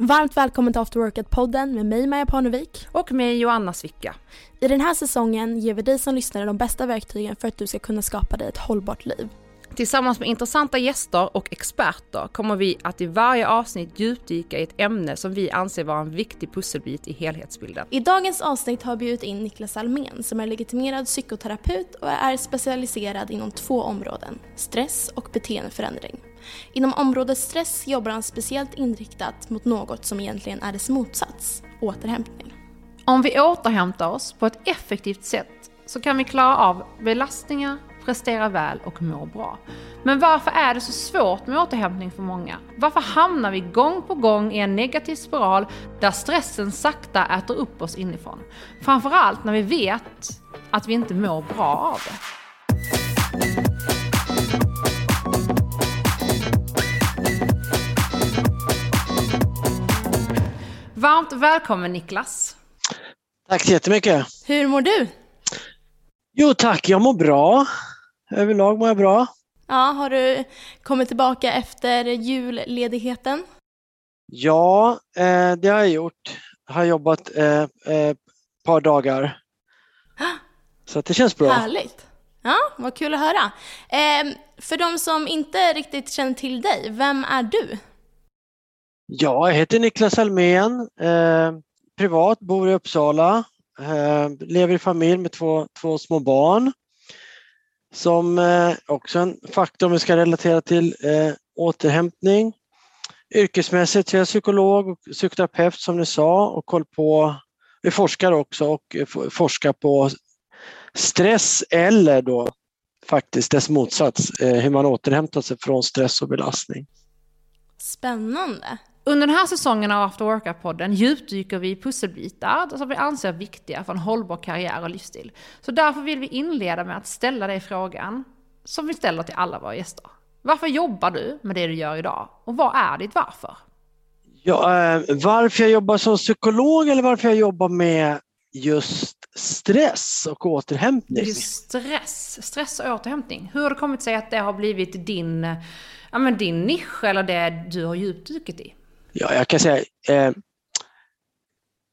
Varmt välkommen till After Workout-podden med mig Maja Parnevik. Och med Joanna Svicka. I den här säsongen ger vi dig som lyssnare de bästa verktygen för att du ska kunna skapa dig ett hållbart liv. Tillsammans med intressanta gäster och experter kommer vi att i varje avsnitt djupdyka i ett ämne som vi anser vara en viktig pusselbit i helhetsbilden. I dagens avsnitt har vi bjudit in Niklas Almen som är legitimerad psykoterapeut och är specialiserad inom två områden, stress och beteendeförändring. Inom området stress jobbar han speciellt inriktat mot något som egentligen är dess motsats, återhämtning. Om vi återhämtar oss på ett effektivt sätt så kan vi klara av belastningar, prestera väl och må bra. Men varför är det så svårt med återhämtning för många? Varför hamnar vi gång på gång i en negativ spiral där stressen sakta äter upp oss inifrån? Framförallt när vi vet att vi inte mår bra av det. Varmt välkommen Niklas! Tack så jättemycket! Hur mår du? Jo tack, jag mår bra. Överlag mår jag bra. Ja, har du kommit tillbaka efter julledigheten? Ja, eh, det har jag gjort. Jag har jobbat eh, ett eh, par dagar. Så det känns bra. Härligt! Ja, vad kul att höra. Eh, för de som inte riktigt känner till dig, vem är du? Ja, jag heter Niklas Almén. Eh, privat, bor i Uppsala. Eh, lever i familj med två, två små barn. Som eh, också en faktor om vi ska relatera till eh, återhämtning. Yrkesmässigt så är jag psykolog och psykoterapeut som ni sa och koll på, vi forskar också och forskar på stress eller då faktiskt dess motsats, eh, hur man återhämtar sig från stress och belastning. Spännande. Under den här säsongen av After Workout-podden djupdyker vi i pusselbitar som vi anser viktiga för en hållbar karriär och livsstil. Så därför vill vi inleda med att ställa dig frågan som vi ställer till alla våra gäster. Varför jobbar du med det du gör idag? Och vad är ditt varför? Ja, eh, varför jag jobbar som psykolog eller varför jag jobbar med just stress och återhämtning? Just stress, stress och återhämtning. Hur har det kommit sig att det har blivit din, ja, men din nisch eller det du har djupdykt i? Ja, jag kan säga eh,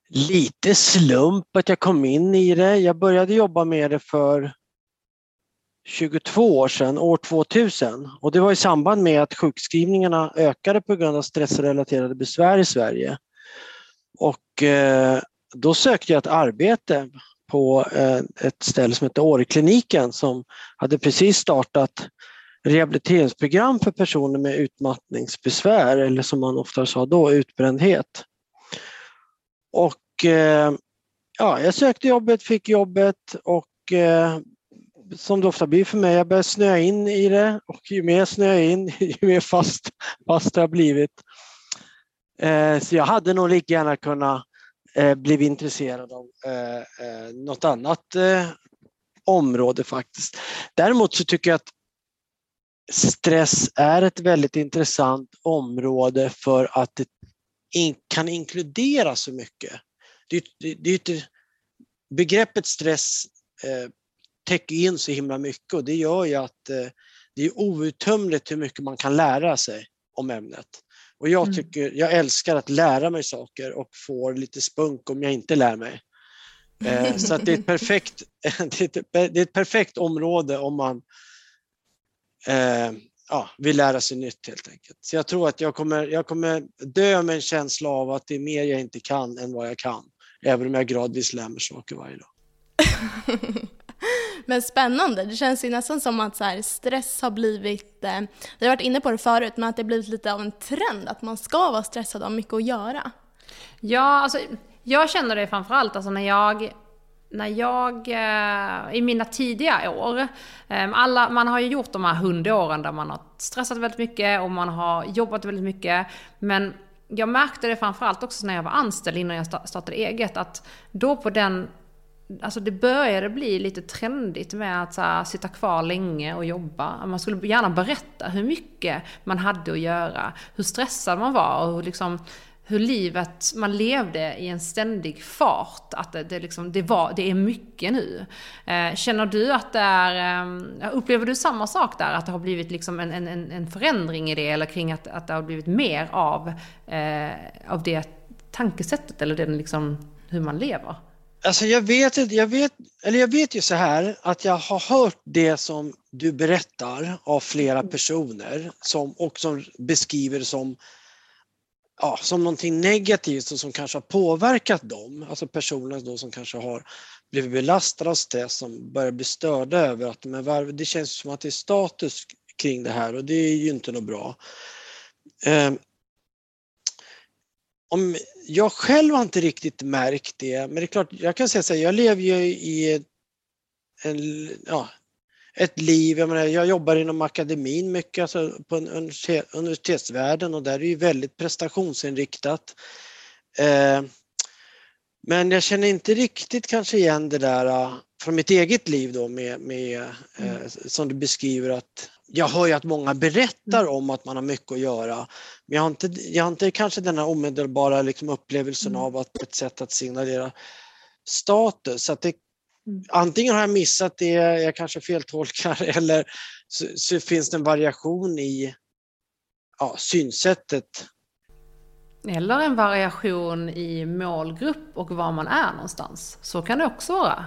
lite slump att jag kom in i det. Jag började jobba med det för 22 år sedan, år 2000. Och det var i samband med att sjukskrivningarna ökade på grund av stressrelaterade besvär i Sverige. Och eh, då sökte jag ett arbete på eh, ett ställe som heter Årekliniken som hade precis startat rehabiliteringsprogram för personer med utmattningsbesvär eller som man ofta sa då, utbrändhet. Och eh, ja, jag sökte jobbet, fick jobbet och eh, som det ofta blir för mig, jag började snöa in i det och ju mer jag snöar in, ju mer fast, fast det har blivit. Eh, så jag hade nog lika gärna kunnat bli intresserad av något annat område faktiskt. Däremot så tycker jag att stress är ett väldigt intressant område för att det kan inkludera så mycket. Det, det, det, begreppet stress eh, täcker in så himla mycket och det gör ju att eh, det är outtömligt hur mycket man kan lära sig om ämnet. Och jag, mm. tycker, jag älskar att lära mig saker och får lite spunk om jag inte lär mig. Eh, så det, är ett perfekt, det, är ett, det är ett perfekt område om man eh, ja, vill lära sig nytt helt enkelt. Så jag tror att jag kommer, jag kommer dö med en känsla av att det är mer jag inte kan än vad jag kan. Även om jag gradvis lär mig saker varje dag. Men spännande, det känns ju nästan som att så här, stress har blivit, eh, vi har varit inne på det förut, men att det har blivit lite av en trend att man ska vara stressad och ha mycket att göra. Ja, alltså jag känner det framförallt alltså när jag när jag, eh, i mina tidiga år, ehm, alla, man har ju gjort de här hundåren där man har stressat väldigt mycket och man har jobbat väldigt mycket. Men jag märkte det framförallt också när jag var anställd innan jag startade eget, att då på den Alltså det började bli lite trendigt med att här, sitta kvar länge och jobba. Man skulle gärna berätta hur mycket man hade att göra, hur stressad man var och liksom hur livet, man levde i en ständig fart. Att det, det, liksom, det, var, det är mycket nu. Eh, känner du att det är, eh, upplever du samma sak där? Att det har blivit liksom en, en, en förändring i det? Eller kring att, att det har blivit mer av, eh, av det tankesättet? Eller den liksom, hur man lever? Alltså jag vet, jag, vet, eller jag vet ju så här att jag har hört det som du berättar av flera mm. personer som, och som beskriver som ja, som någonting negativt och som kanske har påverkat dem, alltså personer då som kanske har blivit belastade av stress, som börjar bli störda över att men var, det känns som att det är status kring det här och det är ju inte något bra. Eh, om, jag själv har inte riktigt märkt det, men det är klart, jag kan säga så här, jag lever ju i en, ja, ett liv. Jag, menar, jag jobbar inom akademin mycket, alltså på en universitetsvärlden och där är det ju väldigt prestationsinriktat. Eh, men jag känner inte riktigt kanske igen det där uh, från mitt eget liv då med, med uh, mm. som du beskriver att jag hör ju att många berättar om att man har mycket att göra. Men jag har inte, jag har inte kanske den här omedelbara liksom upplevelsen mm. av att ett sätt att signalera status. Så att det. Antingen har jag missat det, jag kanske feltolkar, eller så, så finns det en variation i ja, synsättet. Eller en variation i målgrupp och var man är någonstans. Så kan det också vara.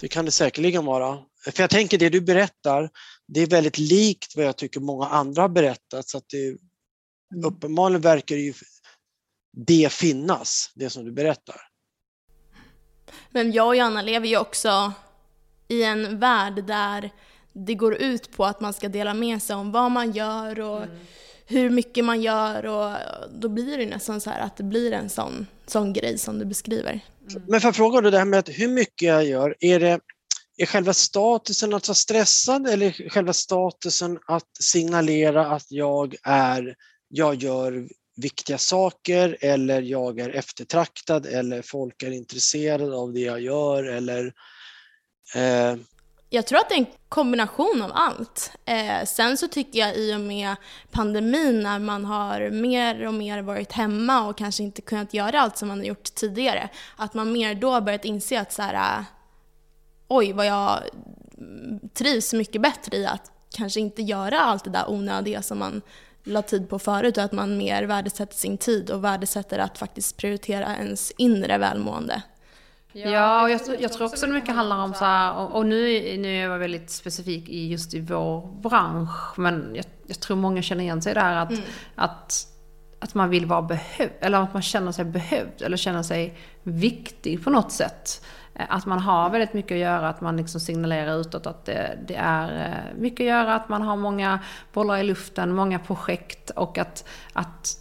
Det kan det säkerligen vara. För jag tänker det du berättar, det är väldigt likt vad jag tycker många andra har berättat. Så att det, mm. uppenbarligen verkar ju det finnas, det som du berättar. Men jag och Janna lever ju också i en värld där det går ut på att man ska dela med sig om vad man gör och mm. hur mycket man gör och då blir det nästan så här att det blir en sån, sån grej som du beskriver. Mm. Men för att fråga då det här med hur mycket jag gör, är det är själva statusen att vara stressad eller själva statusen att signalera att jag är, jag gör viktiga saker eller jag är eftertraktad eller folk är intresserade av det jag gör eller eh... Jag tror att det är en kombination av allt. Eh, sen så tycker jag i och med pandemin när man har mer och mer varit hemma och kanske inte kunnat göra allt som man har gjort tidigare, att man mer då börjat inse att så här, eh, oj vad jag trivs mycket bättre i att kanske inte göra allt det där onödiga som man la tid på förut och att man mer värdesätter sin tid och värdesätter att faktiskt prioritera ens inre välmående. Ja, och jag, jag tror också det mycket handlar om så här, och, och, nu, nu är jag väldigt specifik i just i vår bransch, men jag, jag tror många känner igen sig där att, mm. att, att man vill vara behövd, eller att man känner sig behövd, eller känner sig viktig på något sätt. Eh, att man har väldigt mycket att göra, att man liksom signalerar utåt att det, det, är eh, mycket att göra, att man har många bollar i luften, många projekt och att, att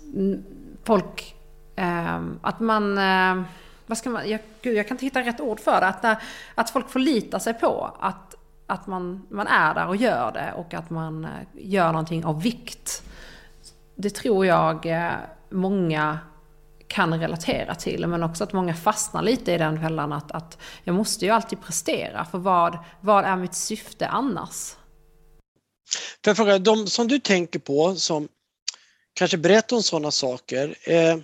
folk, ehm, att man, eh, vad ska man, jag, gud, jag kan inte hitta rätt ord för det, att, att folk förlitar sig på att, att man, man är där och gör det och att man gör någonting av vikt. Det tror jag många kan relatera till. Men också att många fastnar lite i den fällan att, att jag måste ju alltid prestera. För vad, vad är mitt syfte annars? Får jag fråga, de som du tänker på som kanske berättar om sådana saker. Eh,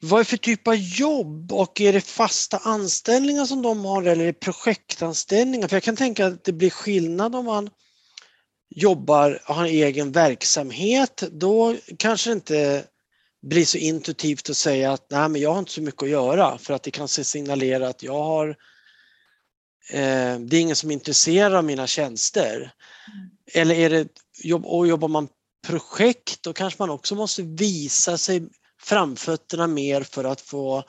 vad är det för typ av jobb och är det fasta anställningar som de har eller är det projektanställningar? För jag kan tänka att det blir skillnad om man jobbar, har en egen verksamhet. Då kanske inte blir så intuitivt att säga att nej men jag har inte så mycket att göra för att det kan signalera att jag har eh, det är ingen som är intresserad av mina tjänster. Mm. Eller är det, och jobbar man projekt då kanske man också måste visa sig framfötterna mer för att få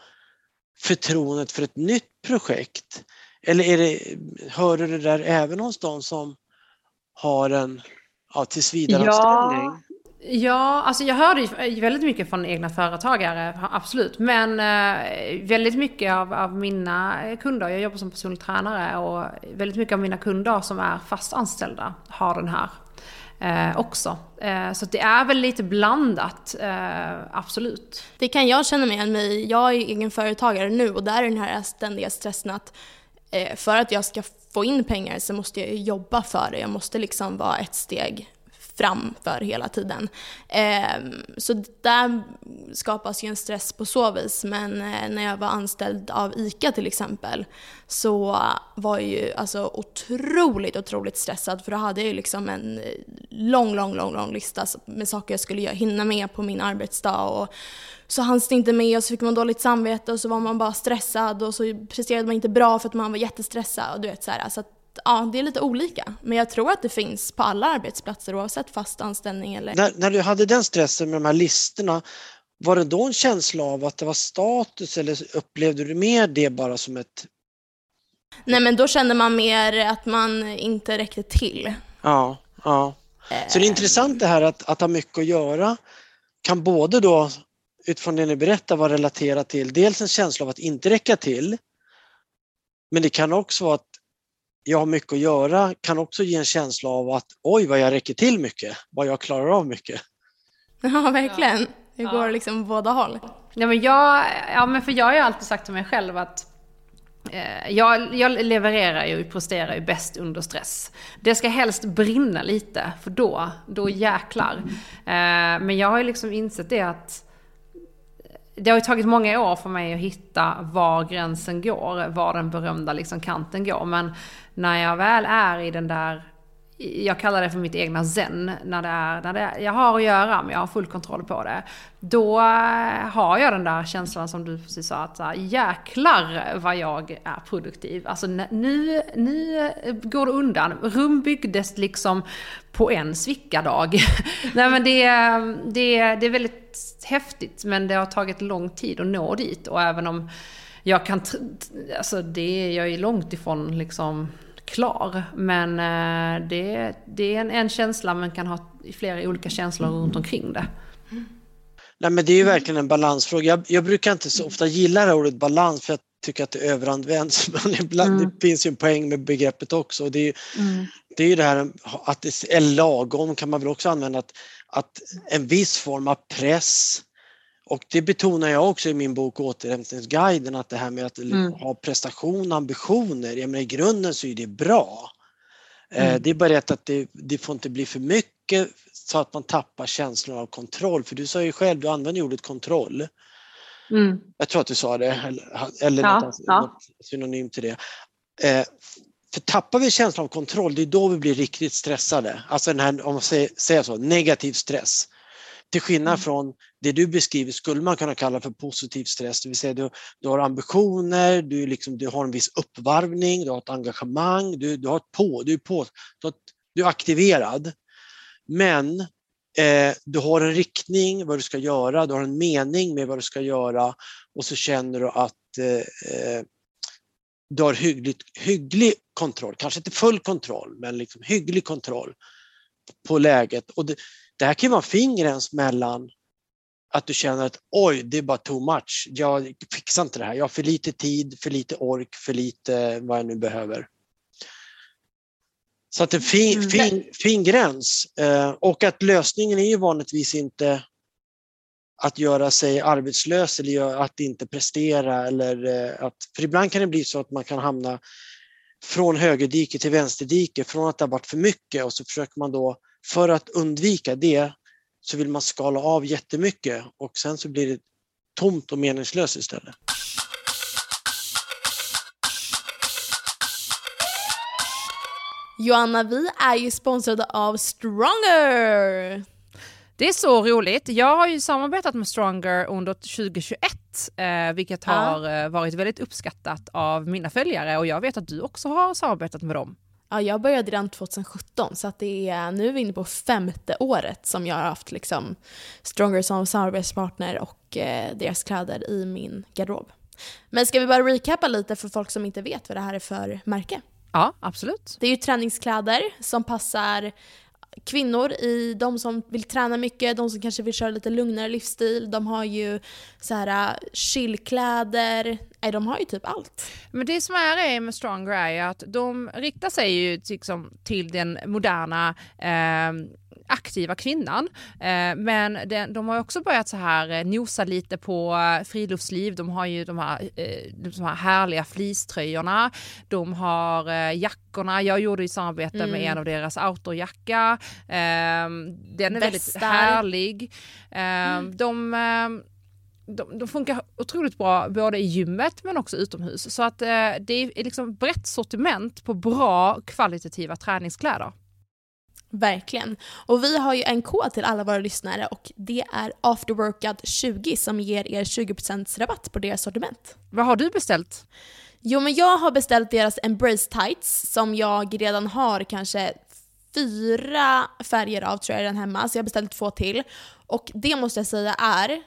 förtroendet för ett nytt projekt. Eller är det, hör du det där även hos de som har en ja, tillsvidareanställning? Ja, Ja, alltså jag hörde ju väldigt mycket från egna företagare, absolut. Men eh, väldigt mycket av, av, mina kunder, jag jobbar som personlig tränare och väldigt mycket av mina kunder som är fast anställda har den här eh, också. Eh, så det är väl lite blandat, eh, absolut. Det kan jag känna med mig. Jag är egen företagare nu och där är den här ständiga stressen att eh, för att jag ska få in pengar så måste jag jobba för det. Jag måste liksom vara ett steg framför hela tiden. Eh, så där skapas ju en stress på så vis. Men eh, när jag var anställd av ICA till exempel så var jag ju alltså otroligt, otroligt stressad för då hade jag ju liksom en eh, lång, lång, lång, lång lista med saker jag skulle hinna med på min arbetsdag. Och så hanns det inte med och så fick man dåligt samvete och så var man bara stressad och så presterade man inte bra för att man var jättestressad. Och du vet, så här, så att, ja, det är lite olika. Men jag tror att det finns på alla arbetsplatser oavsett fast anställning eller... När, när du hade den stressen med de här listorna, var det då en känsla av att det var status eller upplevde du mer det bara som ett... Nej men då kände man mer att man inte räckte till. Ja, ja. Så det är intressant det här att, att ha mycket att göra kan både då utifrån det ni berättar vara relaterat till dels en känsla av att inte räcka till men det kan också vara att jag har mycket att göra kan också ge en känsla av att oj vad jag räcker till mycket, vad jag klarar av mycket. Ja, verkligen. Det går ja. liksom båda håll. Ja, men jag, ja, men för jag har ju alltid sagt till mig själv att eh, jag, jag, levererar ju och presterar ju bäst under stress. Det ska helst brinna lite, för då, då jäklar. Eh, men jag har ju liksom insett det att det har ju tagit många år för mig att hitta var gränsen går, var den berömda liksom kanten går. Men när jag väl är i den där, jag kallar det för mitt egna zen, när, det är, när det är, jag har att göra men jag har full kontroll på det. Då eh, har jag den där känslan som du precis sa, att så här, jäklar vad jag är produktiv. Alltså nu, nu går det undan. Rum byggdes liksom på en svickadag. Nej men det, det, det är väldigt häftigt men det har tagit lång tid att nå dit och även om jag kan, alltså det, jag är långt ifrån liksom klar. Men eh, det, det är en, en känsla man kan ha flera olika känslor runt omkring det. Nej men det är ju verkligen en balansfråga. Jag, jag brukar inte så ofta gilla det ordet balans för jag tycker att det överanvänds. Men ibland, mm. det finns ju en poäng med begreppet också. Det är, mm. det är ju det här att det är lagom kan man väl också använda. Att, att en viss form av press och det betonar jag också i min bok Återhämtningsguiden att det här med att mm. ha prestation, ambitioner, jag menar i grunden så är det bra. Eh, mm. Det är bara rätt att det, det får inte bli för mycket så att man tappar känslan av kontroll. För du sa ju själv, du använder ordet kontroll. Mm. Jag tror att du sa det, eller, eller ja, något, ja. något synonym till det. Eh, för tappar vi känslan av kontroll, det är då vi blir riktigt stressade. Alltså den här, om man säger, säger så, negativ stress. Till skillnad mm. från det du beskriver skulle man kunna kalla för positiv stress, det vill säga du, du har ambitioner, du, liksom, du har en viss uppvarvning, du har ett engagemang, du, du har ett på, du är, på, du, du är aktiverad. Men eh, du har en riktning vad du ska göra, du har en mening med vad du ska göra och så känner du att eh, eh du har hyggligt, hygglig kontroll, kanske inte full kontroll, men liksom hygglig kontroll på läget. Och det, det här kan vara fingrens mellan att du känner att oj, det är bara too much. Jag fixar inte det här. Jag har för lite tid, för lite ork, för lite vad jag nu behöver. Så att en fin, mm. fin, fin gräns. Eh, och att lösningen är ju vanligtvis inte att göra sig arbetslös eller att inte prestera. Eller eh, att, för ibland kan det bli så att man kan hamna från högerdike till vänsterdike, från att det har varit för mycket och så försöker man då, för att undvika det, så vill man skala av jättemycket och sen så blir det tomt och meningslöst istället. Joanna, vi är ju sponsrade av Stronger! Det är så roligt. Jag har ju samarbetat med Stronger under 2021, eh, vilket ja. har eh, varit väldigt uppskattat av mina följare och jag vet att du också har samarbetat med dem. Ja, jag började redan 2017 så att det är, nu är vi inne på femte året som jag har haft liksom Stronger som samarbetspartner och eh, deras kläder i min garderob. Men ska vi bara recappa lite för folk som inte vet vad det här är för märke? Ja, absolut. Det är ju träningskläder som passar kvinnor, i de som vill träna mycket, de som kanske vill köra lite lugnare livsstil. De har ju så här äh, chillkläder, Nej, de har ju typ allt. Men det som är med Stronger är att de riktar sig ju liksom till den moderna eh, aktiva kvinnan. Eh, men de har också börjat så här eh, nosa lite på eh, friluftsliv. De har ju de här, de här härliga fleecetröjorna. De har jackorna. Jag gjorde ju samarbete mm. med en av deras outdoorjacka. Den är Västar. väldigt härlig. Mm. De de, de, funkar otroligt bra både i gymmet men också utomhus. Så att eh, det är liksom brett sortiment på bra kvalitativa träningskläder. Verkligen. Och vi har ju en kod till alla våra lyssnare och det är afterworkout20 som ger er 20% rabatt på deras sortiment. Vad har du beställt? Jo men jag har beställt deras Embrace Tights som jag redan har kanske fyra färger av tror jag redan hemma, så jag har beställt två till. Och det måste jag säga är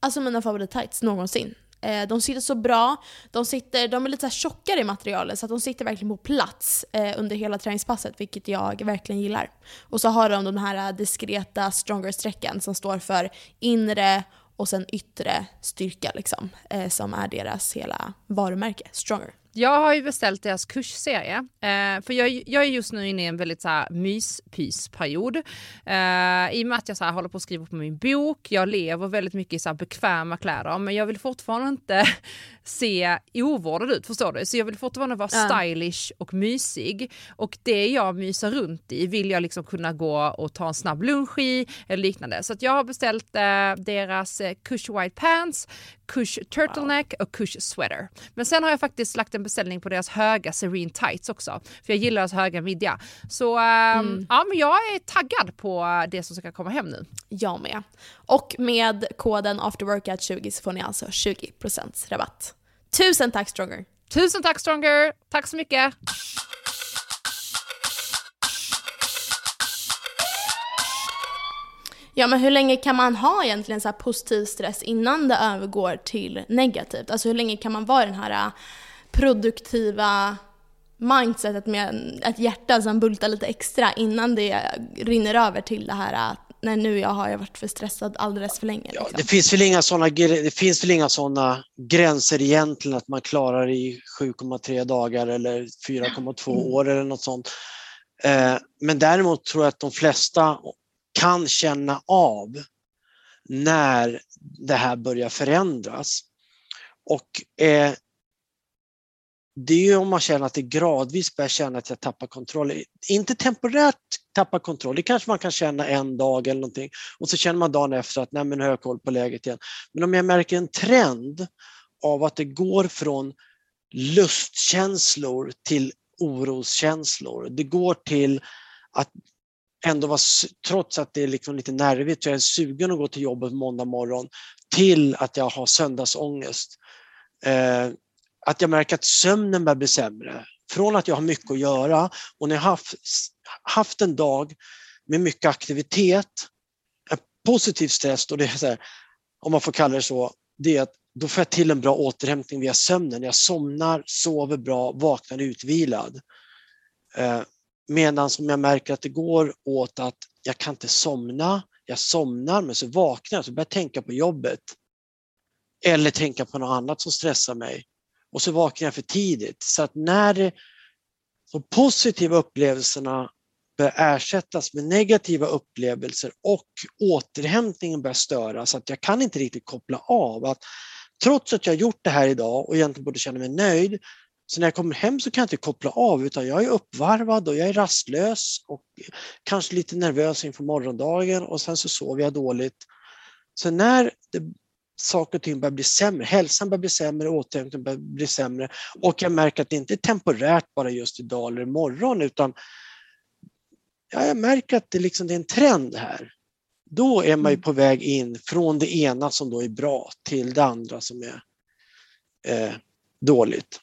alltså mina favorit-tights någonsin. Eh, de sitter så bra, de, sitter, de är lite så tjockare i materialet så att de sitter verkligen på plats eh, under hela träningspasset vilket jag verkligen gillar. Och så har de de här eh, diskreta stronger-strecken som står för inre och sen yttre styrka liksom, eh, som är deras hela varumärke, Stronger. Jag har ju beställt deras kursserie, eh, för jag, jag är just nu inne i en väldigt så här, myspysperiod. Eh, I och med att jag så här, håller på att skriva på min bok, jag lever väldigt mycket i så här, bekväma kläder, men jag vill fortfarande inte se ovårdad ut, förstår du? Så jag vill fortfarande vara ja. stylish och mysig. Och det jag myser runt i vill jag liksom kunna gå och ta en snabb lunch i eller liknande. Så jag har beställt eh, deras eh, Kush White Pants, Kush Turtleneck wow. och Kush Sweater. Men sen har jag faktiskt lagt en beställning på deras höga Serene Tights också. För jag gillar deras höga midja. Så äh, mm. ja, men jag är taggad på det som ska komma hem nu. Jag med. Och med koden AFTERWORKOUT20 så får ni alltså 20% rabatt. Tusen tack Stronger! Tusen tack Stronger! Tack så mycket! Ja men hur länge kan man ha egentligen så positiv stress innan det övergår till negativt? Alltså hur länge kan man vara i den här produktiva mindsetet med ett hjärta som bultar lite extra innan det rinner över till det här äh, nej nu jag har jag varit för stressad alldeles för länge. Liksom. Ja, det, finns väl inga såna, det finns väl inga sådana gränser egentligen att man klarar i 7,3 dagar eller 4,2 mm. år eller något sånt. Eh, men däremot tror jag att de flesta kan känna av när det här börjar förändras. Och eh, det är ju om man känner att det gradvis börjar känna att jag tappar kontroll. Inte temporärt tappa kontroll, det kanske man kan känna en dag eller någonting och så känner man dagen efter att nej men nu har jag koll på läget igen. Men om jag märker en trend av att det går från lustkänslor till oroskänslor. Det går till att ändå vara, trots att det är liksom lite nervigt, så jag är sugen att gå till jobbet måndag morgon, till att jag har söndagsångest. Eh, att jag märker att sömnen börjar bli sämre. Från att jag har mycket att göra och när jag haft, haft en dag med mycket aktivitet, en positiv stress, och det är så här, om man får kalla det så, det är att då får jag till en bra återhämtning via sömnen. Jag somnar, sover bra, vaknar utvilad. Eh, Medan som jag märker att det går åt att jag kan inte somna, jag somnar men så vaknar jag så börjar jag tänka på jobbet. Eller tänka på något annat som stressar mig. Och så vaknar jag för tidigt. Så att när de positiva upplevelserna börjar ersättas med negativa upplevelser och återhämtningen börjar störas, så att jag kan inte riktigt koppla av. Att trots att jag gjort det här idag och egentligen borde känna mig nöjd, så när jag kommer hem så kan jag inte koppla av utan jag är uppvarvad och jag är rastlös och kanske lite nervös inför morgondagen och sen så sover jag dåligt. Så när det, saker och ting börjar bli sämre, hälsan börjar bli sämre, återhämtningen börjar bli sämre och jag märker att det inte är temporärt bara just idag eller imorgon utan ja, jag märker att det, liksom, det är en trend här. Då är man ju mm. på väg in från det ena som då är bra till det andra som är eh, dåligt.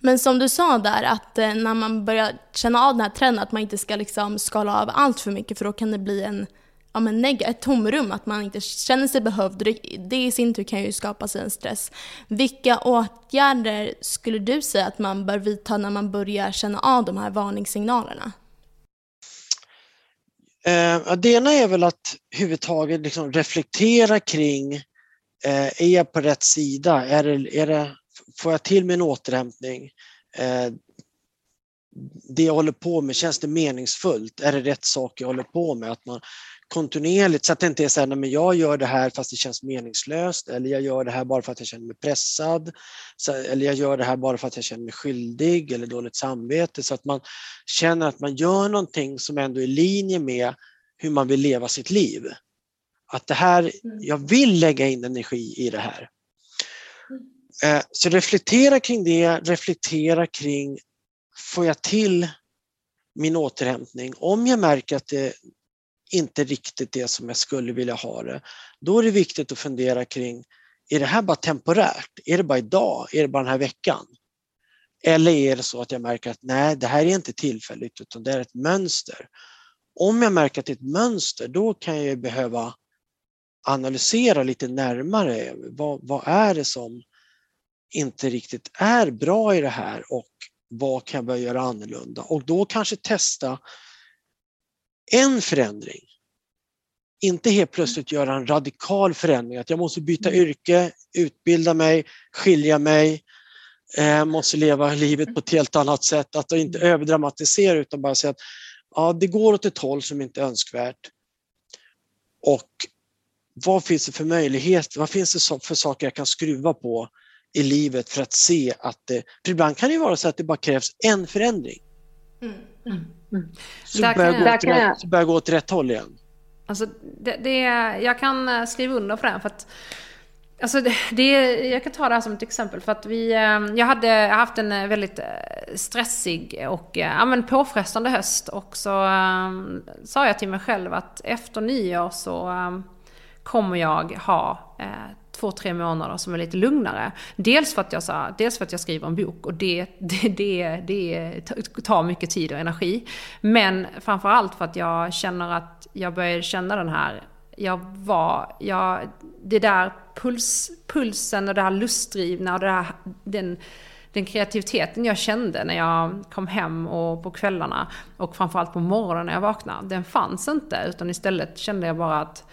Men som du sa där, att eh, när man börjar känna av den här trenden, att man inte ska liksom skala av allt för mycket för då kan det bli en, ja, men ett tomrum, att man inte känner sig behövd. Det i sin tur kan ju skapa sig en stress. Vilka åtgärder skulle du säga att man bör vidta när man börjar känna av de här varningssignalerna? Eh, det ena är väl att överhuvudtaget liksom reflektera kring, eh, är jag på rätt sida? Är det, är det får jag till min återhämtning? Eh, det jag håller på med, känns det meningsfullt? Är det rätt sak jag håller på med? Att man kontinuerligt, så att det inte är så här, men jag gör det här fast det känns meningslöst eller jag gör det här bara för att jag känner mig pressad. eller jag gör det här bara för att jag känner mig skyldig eller dåligt samvete. Så att man känner att man gör någonting som ändå är i linje med hur man vill leva sitt liv. Att det här, jag vill lägga in energi i det här. Eh, så reflektera kring det, reflektera kring, får jag till min återhämtning? Om jag märker att det inte riktigt det som jag skulle vilja ha det, då är det viktigt att fundera kring, är det här bara temporärt? Är det bara idag? Är det bara den här veckan? Eller är det så att jag märker att nej, det här är inte tillfälligt utan det är ett mönster. Om jag märker att det är ett mönster, då kan jag behöva analysera lite närmare. Vad, vad är det som inte riktigt är bra i det här och vad kan jag börja göra annorlunda? Och då kanske testa en förändring. Inte helt plötsligt göra en radikal förändring, att jag måste byta mm. yrke, utbilda mig, skilja mig, eh, måste leva livet på ett helt annat sätt. Att inte mm. överdramatisera utan bara säga att ja, det går åt ett håll som inte är önskvärt. Och vad finns det för möjligheter? Vad finns det för saker jag kan skruva på i livet för att se att det... För ibland kan det vara så att det bara krävs en förändring. Mm. Mm. Mm. Så, börjar gå, gå åt rätt håll igen. Alltså, det, det, jag kan eh, skriva under på det. För att, alltså det, det, jag kan ta det här som ett exempel. För att vi, eh, jag hade haft en eh, väldigt stressig och ja, men påfrestande höst. Och så um, sa jag till mig själv att efter nyår så um, kommer jag ha uh, två, tre månader som är lite lugnare. Dels för att jag, dels för att jag skriver en bok och det, det, det, det tar mycket tid och energi. Men framförallt för att jag känner att jag börjar känna den här jag var, jag, det där puls, pulsen och det här lustdrivna och det här, den, den kreativiteten jag kände när jag kom hem och på kvällarna och framförallt på morgonen när jag vaknade, den fanns inte utan istället kände jag bara att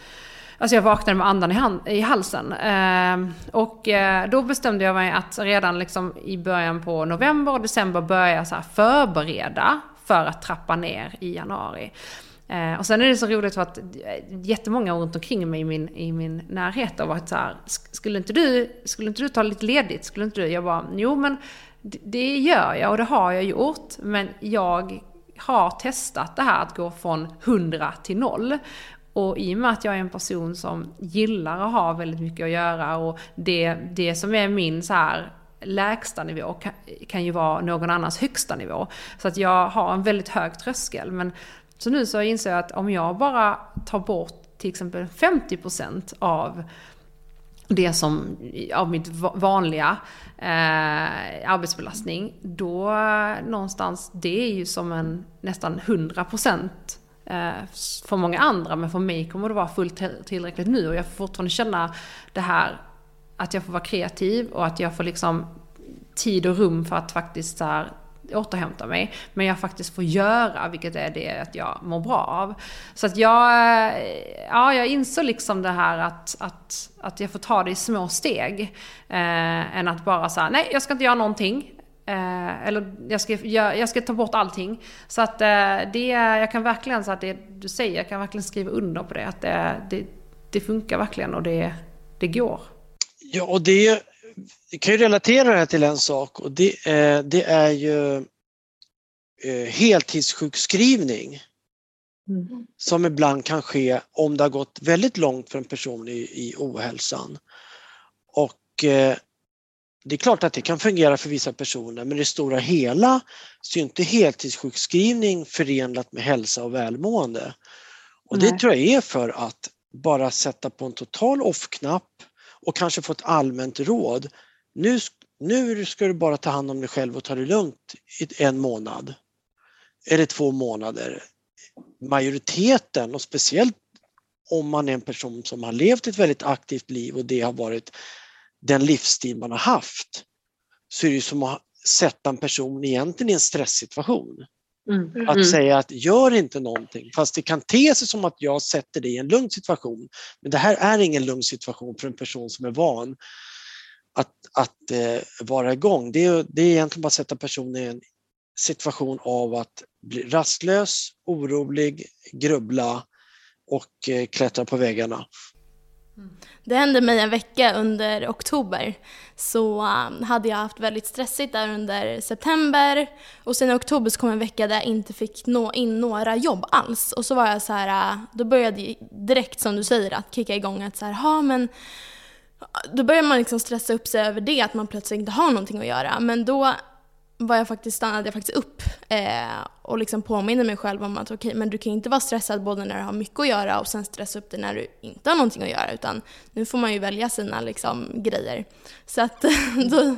Alltså jag vaknade med andan i, hand, i halsen. Eh, och eh, då bestämde jag mig att redan liksom i början på november och december börja så förbereda för att trappa ner i januari. Eh, och sen är det så roligt för att eh, jättemånga runt omkring mig i min, i min närhet har varit så här, skulle inte, du, skulle inte du ta lite ledigt? Skulle inte du? Jag bara, jo men det gör jag och det har jag gjort. Men jag har testat det här att gå från 100 till 0. Och i och med att jag är en person som gillar att ha väldigt mycket att göra och det, det som är min så här lägsta nivå kan, kan ju vara någon annans högsta nivå. Så att jag har en väldigt hög tröskel. Men så nu så inser jag att om jag bara tar bort till exempel 50% av det som, av mitt vanliga eh, arbetsbelastning, då eh, någonstans, det är ju som en nästan 100% Eh, för många andra, men för mig kommer det vara fullt tillräckligt nu och jag får fortfarande känna det här att jag får vara kreativ och att jag får liksom tid och rum för att faktiskt så här, återhämta mig. Men jag faktiskt får göra, vilket är det att jag mår bra av. Så att jag, eh, ja, jag insåg liksom det här att, att, att jag får ta det i små steg. Eh, än att bara säga nej jag ska inte göra någonting. Eh, eller jag ska, jag, jag, ska ta bort allting. Så att eh, det, jag kan verkligen, så att det du säger, jag kan verkligen skriva under på det. Att det, det, det funkar verkligen och det, det går. Ja, och det jag kan ju relatera det här till en sak och det, eh, det är ju eh, heltidssjukskrivning. Mm. Som ibland kan ske om det har gått väldigt långt för en person i, i ohälsan. Och eh, det är klart att det kan fungera för vissa personer men i det stora hela så är inte heltidssjukskrivning förenat med hälsa och välmående. Och det tror jag är för att bara sätta på en total off-knapp och kanske få ett allmänt råd. Nu, nu ska du bara ta hand om dig själv och ta det lugnt i en månad. Eller två månader. Majoriteten och speciellt om man är en person som har levt ett väldigt aktivt liv och det har varit den livsstil man har haft så är det som att sätta en person egentligen i en stresssituation. Mm. Att mm. säga att gör inte någonting, fast det kan te sig som att jag sätter dig i en lugn situation. Men det här är ingen lugn situation för en person som är van att, att eh, vara igång. Det är, det är egentligen bara att sätta personen i en situation av att bli rastlös, orolig, grubbla och eh, klättra på väggarna. Det hände mig en vecka under oktober. Så um, hade jag haft väldigt stressigt där under september och sen i oktober så kom en vecka där jag inte fick nå in några jobb alls. Och så var jag så här, uh, då började jag direkt som du säger att kicka igång att så här, ha men uh, då börjar man liksom stressa upp sig över det, att man plötsligt inte har någonting att göra. Men då var jag faktiskt, stannade jag faktiskt upp eh, och liksom påminner mig själv om att okej, okay, men du kan inte vara stressad både när du har mycket att göra och sen stressa upp dig när du inte har någonting att göra utan nu får man ju välja sina liksom, grejer. Så att då,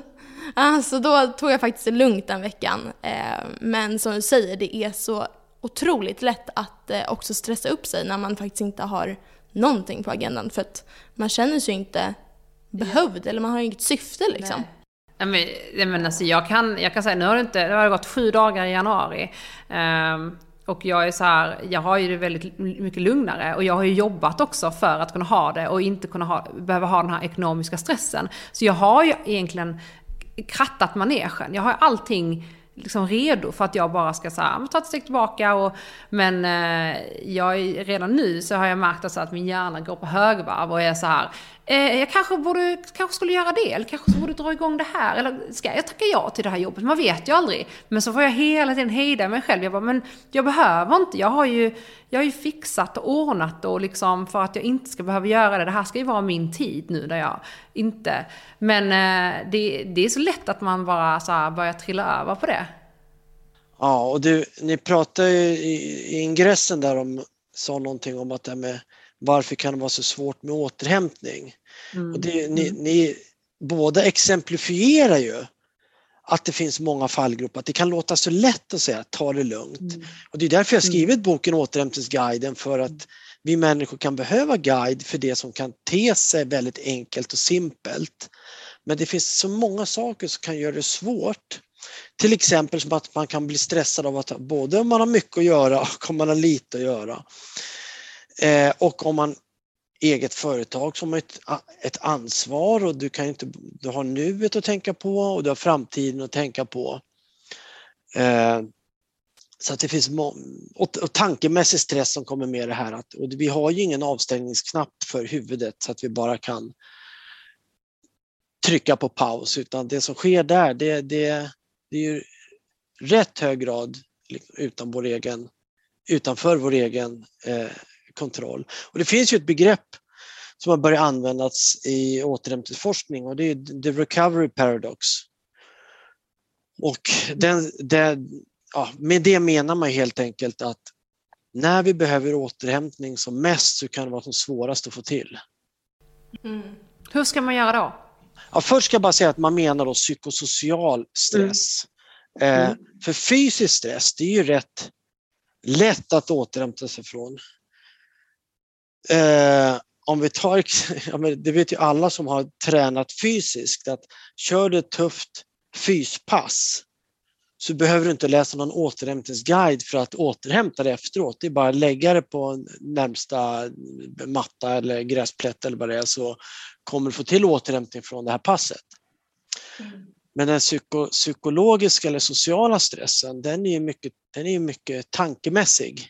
alltså, då tog jag faktiskt det lugnt den veckan. Eh, men som du säger, det är så otroligt lätt att eh, också stressa upp sig när man faktiskt inte har någonting på agendan för att man känner sig inte behövd eller man har inget syfte liksom. Nej. Men, men alltså jag kan, jag kan säga, nu har det inte, det har gått sju dagar i januari. Um, och jag är så här, jag har ju det väldigt mycket lugnare och jag har ju jobbat också för att kunna ha det och inte kunna ha, behöva ha den här ekonomiska stressen. Så jag har ju egentligen krattat manegen. Jag har allting liksom redo för att jag bara ska så här, ta ett steg tillbaka. Och, men eh, jag, redan nu så har jag märkt alltså att min hjärna går på högvarv och är så här, eh, jag kanske, borde, kanske skulle göra det, eller kanske borde dra igång det här, eller ska jag tacka ja till det här jobbet? Man vet ju aldrig. Men så får jag hela tiden hejda mig själv. Jag bara, men jag behöver inte, jag har ju, jag har ju fixat och ordnat och liksom för att jag inte ska behöva göra det. Det här ska ju vara min tid nu där jag inte... Men eh, det, det är så lätt att man bara så här börjar trilla över på det. Ja, och du, ni pratade ju i, i ingressen där om, sa någonting om att det med varför kan det vara så svårt med återhämtning? Mm. Och det, ni, mm. ni båda exemplifierar ju att det finns många fallgrupper, att det kan låta så lätt att säga ta det lugnt. Mm. Och det är därför jag mm. skrivit boken Återhämtningsguiden för att vi människor kan behöva guide för det som kan te sig väldigt enkelt och simpelt. Men det finns så många saker som kan göra det svårt. Till exempel som att man kan bli stressad av att både om man har mycket att göra och om man har lite att göra. Eh, och om man eget företag som har ett, ett ansvar och du, kan inte, du har nuet att tänka på och du har framtiden att tänka på. Eh, så att det finns och, och tankemässig stress som kommer med det här. Att, och vi har ju ingen avstängningsknapp för huvudet så att vi bara kan trycka på paus utan det som sker där det, det, det är ju rätt hög grad utan vår egen, utanför vår egen eh, kontroll. Och det finns ju ett begrepp som har börjat användas i återhämtningsforskning och det är the recovery paradox. Och den, den, ja, med det menar man helt enkelt att när vi behöver återhämtning som mest så kan det vara som svårast att få till. Mm. Hur ska man göra då? Ja, först ska jag bara säga att man menar då psykosocial stress. Mm. Eh, för fysisk stress, det är ju rätt lätt att återhämta sig från. Eh, om vi tar, ja, det vet ju alla som har tränat fysiskt att kör du ett tufft fyspass så behöver du inte läsa någon återhämtningsguide för att återhämta dig efteråt. Det är bara att lägga det på närmsta matta eller gräsplätt eller vad det är så kommer du få till återhämtning från det här passet. Mm. Men den psyko, psykologiska eller sociala stressen den är mycket, den är mycket tankemässig.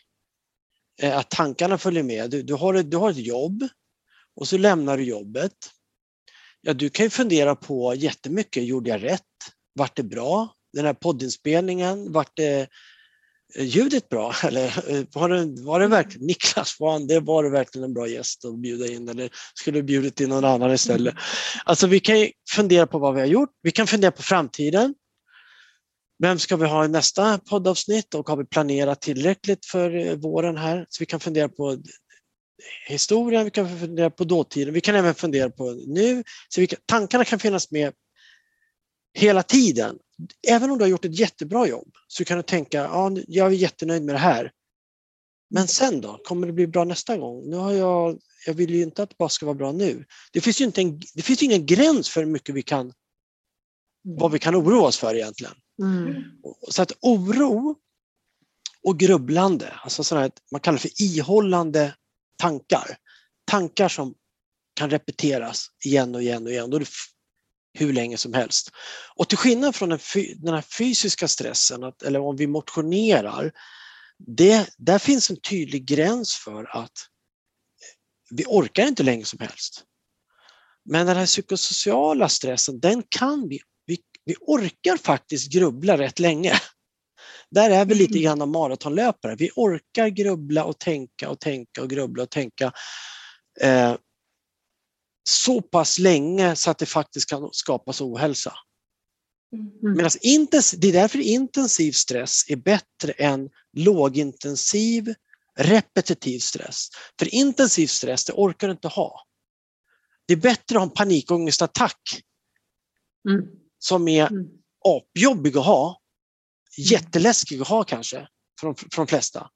Eh, att tankarna följer med. Du, du, har ett, du har ett jobb och så lämnar du jobbet. Ja, du kan ju fundera på jättemycket. Gjorde jag rätt? Vart det bra? Den här poddinspelningen, vart det eh, ljudet bra? Eller eh, var det, var det verkligen Niklas, var, det, var det verkligen en bra gäst att bjuda in eller skulle du bjudit in någon annan istället? Alltså vi kan fundera på vad vi har gjort. Vi kan fundera på framtiden. Vem ska vi ha i nästa poddavsnitt och har vi planerat tillräckligt för eh, våren här? Så vi kan fundera på historien, vi kan fundera på dåtiden, vi kan även fundera på nu. Så vi kan, tankarna kan finnas med hela tiden. Även om du har gjort ett jättebra jobb så kan du tänka, ja, jag är jättenöjd med det här. Men sen då? Kommer det bli bra nästa gång? Nu har jag, jag vill ju inte att det bara ska vara bra nu. Det finns ju inte en, det finns ingen gräns för hur mycket vi kan, vad vi kan oroa oss för egentligen. Mm. Så att oro och grubblande, alltså sådana man kallar det för ihållande tankar. Tankar som kan repeteras igen och igen och igen. Då är det hur länge som helst. Och till skillnad från den, den här fysiska stressen, att, eller om vi motionerar, det, där finns en tydlig gräns för att vi orkar inte länge som helst. Men den här psykosociala stressen, den kan vi, vi, orkar faktiskt grubbla rätt länge. Där är vi lite mm. grann av maratonlöpare. Vi orkar grubbla och tänka och tänka och grubbla och tänka eh, så pass länge så att det faktiskt kan skapas ohälsa. Mm. Medan intensiv, det är därför intensiv stress är bättre än lågintensiv repetitiv stress. För intensiv stress, det orkar du inte ha. Det är bättre att ha en panikångestattack mm. Som är mm. apjobbig att ha, mm. jätteläskig att ha kanske för de, för de flesta.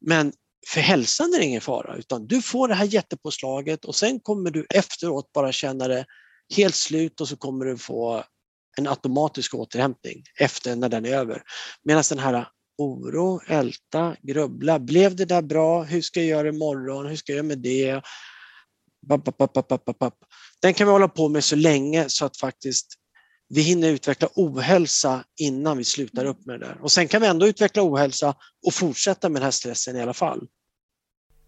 Men för hälsan är det ingen fara utan du får det här jättepåslaget och sen kommer du efteråt bara känna det helt slut och så kommer du få en automatisk återhämtning efter när den är över. Medan den här oro, älta, grubbla. Blev det där bra? Hur ska jag göra imorgon? Hur ska jag göra med det? Den kan vi hålla på med så länge så att faktiskt vi hinner utveckla ohälsa innan vi slutar upp med det där. Och sen kan vi ändå utveckla ohälsa och fortsätta med den här stressen i alla fall.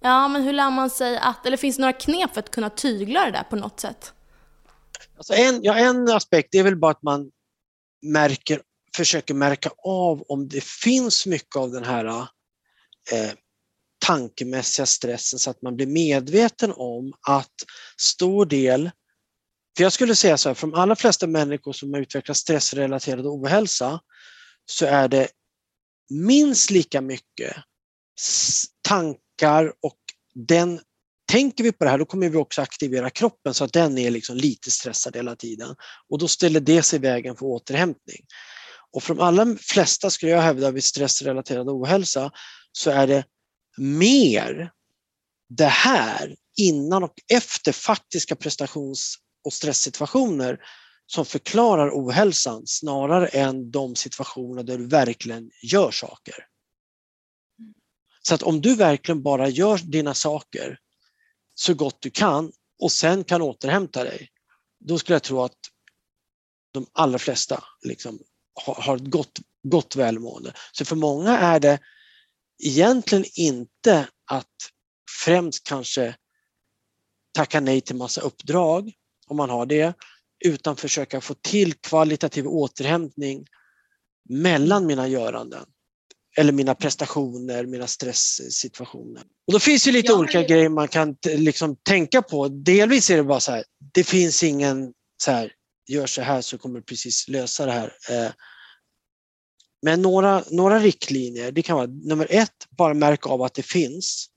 Ja, men hur lär man sig att, eller finns det några knep för att kunna tygla det där på något sätt? Alltså en, ja, en aspekt är väl bara att man märker, försöker märka av om det finns mycket av den här eh, tankemässiga stressen så att man blir medveten om att stor del för jag skulle säga så här, för de allra flesta människor som har utvecklat stressrelaterad ohälsa så är det minst lika mycket tankar och den Tänker vi på det här då kommer vi också aktivera kroppen så att den är liksom lite stressad hela tiden och då ställer det sig i vägen för återhämtning. Och för de allra flesta skulle jag hävda vid stressrelaterad ohälsa så är det mer det här innan och efter faktiska prestations och stresssituationer som förklarar ohälsan snarare än de situationer där du verkligen gör saker. Så att om du verkligen bara gör dina saker så gott du kan och sen kan återhämta dig, då skulle jag tro att de allra flesta liksom har ett gott, gott välmående. Så för många är det egentligen inte att främst kanske tacka nej till massa uppdrag om man har det, utan försöka få till kvalitativ återhämtning mellan mina göranden eller mina prestationer, mina stresssituationer. Och då finns det lite ja, olika grejer man kan liksom tänka på. Delvis är det bara så här, det finns ingen så här, gör så här så kommer du precis lösa det här. Eh, men några, några riktlinjer, det kan vara nummer ett, bara märka av att det finns.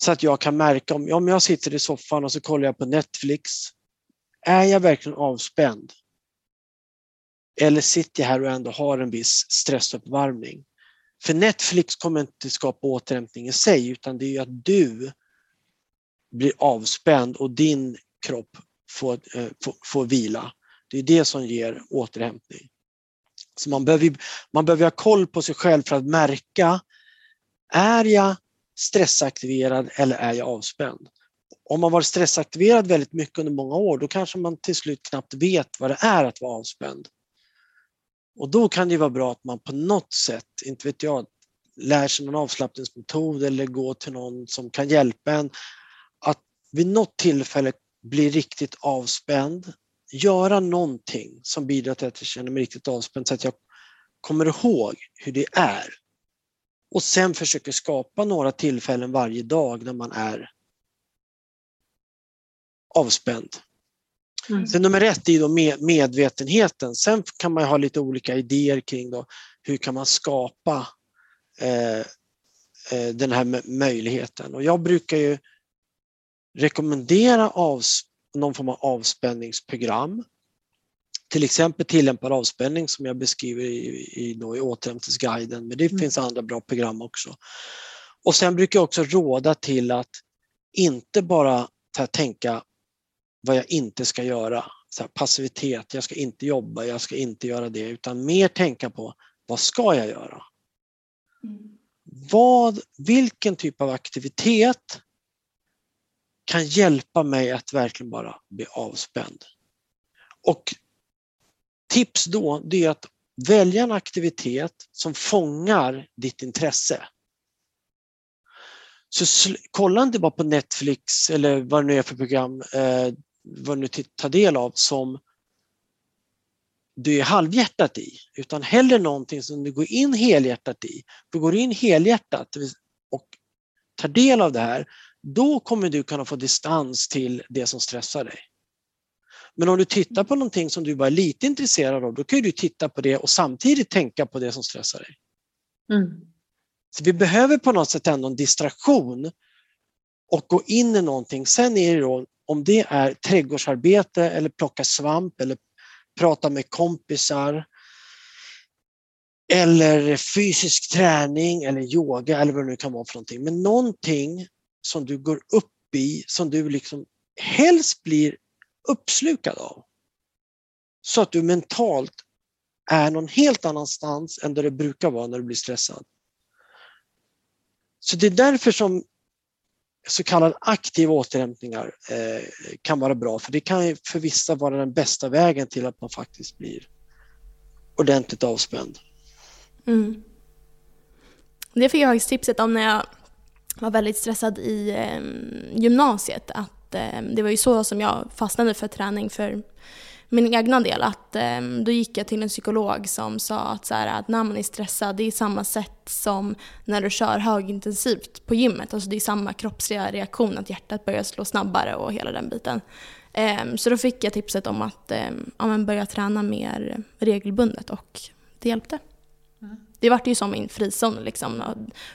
Så att jag kan märka om, om jag sitter i soffan och så kollar jag på Netflix. Är jag verkligen avspänd? Eller sitter jag här och ändå har en viss stressuppvärmning? För Netflix kommer inte skapa återhämtning i sig utan det är ju att du blir avspänd och din kropp får, eh, får, får vila. Det är det som ger återhämtning. Så man behöver, man behöver ha koll på sig själv för att märka, är jag stressaktiverad eller är jag avspänd? Om man varit stressaktiverad väldigt mycket under många år, då kanske man till slut knappt vet vad det är att vara avspänd. Och då kan det vara bra att man på något sätt, inte vet jag, lär sig någon avslappningsmetod eller går till någon som kan hjälpa en att vid något tillfälle bli riktigt avspänd, göra någonting som bidrar till att jag känner mig riktigt avspänd så att jag kommer ihåg hur det är. Och sen försöker skapa några tillfällen varje dag när man är avspänd. Mm. Så nummer ett är då medvetenheten. Sen kan man ha lite olika idéer kring då, hur kan man skapa eh, eh den här möjligheten. Och jag brukar ju rekommendera någon form av avspänningsprogram. Till exempel tillämpad avspänning som jag beskriver i, i, då, i återhämtningsguiden, men det mm. finns andra bra program också. Och sen brukar jag också råda till att inte bara tänka vad jag inte ska göra. Så här, passivitet, jag ska inte jobba, jag ska inte göra det, utan mer tänka på vad ska jag göra? Mm. Vad, vilken typ av aktivitet kan hjälpa mig att verkligen bara bli avspänd? Och tips då, det är att välja en aktivitet som fångar ditt intresse. Så kolla inte bara på Netflix eller vad det nu är för program, eh, vad du nu tar del av som du är halvhjärtat i, utan hellre någonting som du går in helhjärtat i. För går du in helhjärtat och tar del av det här, då kommer du kunna få distans till det som stressar dig. Men om du tittar på någonting som du bara är lite intresserad av, då kan du titta på det och samtidigt tänka på det som stressar dig. Mm. Så vi behöver på något sätt ändå en distraktion och gå in i någonting. Sen är det då, om det är trädgårdsarbete eller plocka svamp eller prata med kompisar eller fysisk träning eller yoga eller vad det nu kan vara för någonting. Men någonting som du går upp i, som du liksom helst blir uppslukad av. Så att du mentalt är någon helt annanstans än där det brukar vara när du blir stressad. Så det är därför som så kallade aktiva återhämtningar eh, kan vara bra, för det kan för vissa vara den bästa vägen till att man faktiskt blir ordentligt avspänd. Mm. Det fick jag tipset om när jag var väldigt stressad i eh, gymnasiet. Att, eh, det var ju så som jag fastnade för träning för min egna del. Att, eh, då gick jag till en psykolog som sa att, så här, att när man är stressad, det är samma sätt som när du kör högintensivt på gymmet. Alltså det är samma kroppsliga reaktion, att hjärtat börjar slå snabbare och hela den biten. Eh, så då fick jag tipset om att eh, ja, börja träna mer regelbundet och det hjälpte. Det vart ju som min frizon. Liksom.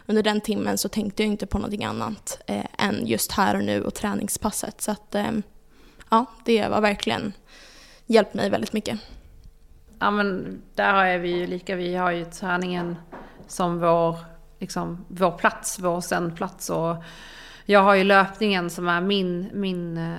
Under den timmen så tänkte jag inte på någonting annat eh, än just här och nu och träningspasset. Så att, eh, ja, det var verkligen hjälpt mig väldigt mycket. Ja men där är vi ju lika, vi har ju träningen som vår, liksom, vår plats, vår sändplats. Och jag har ju löpningen som är min, min, eh,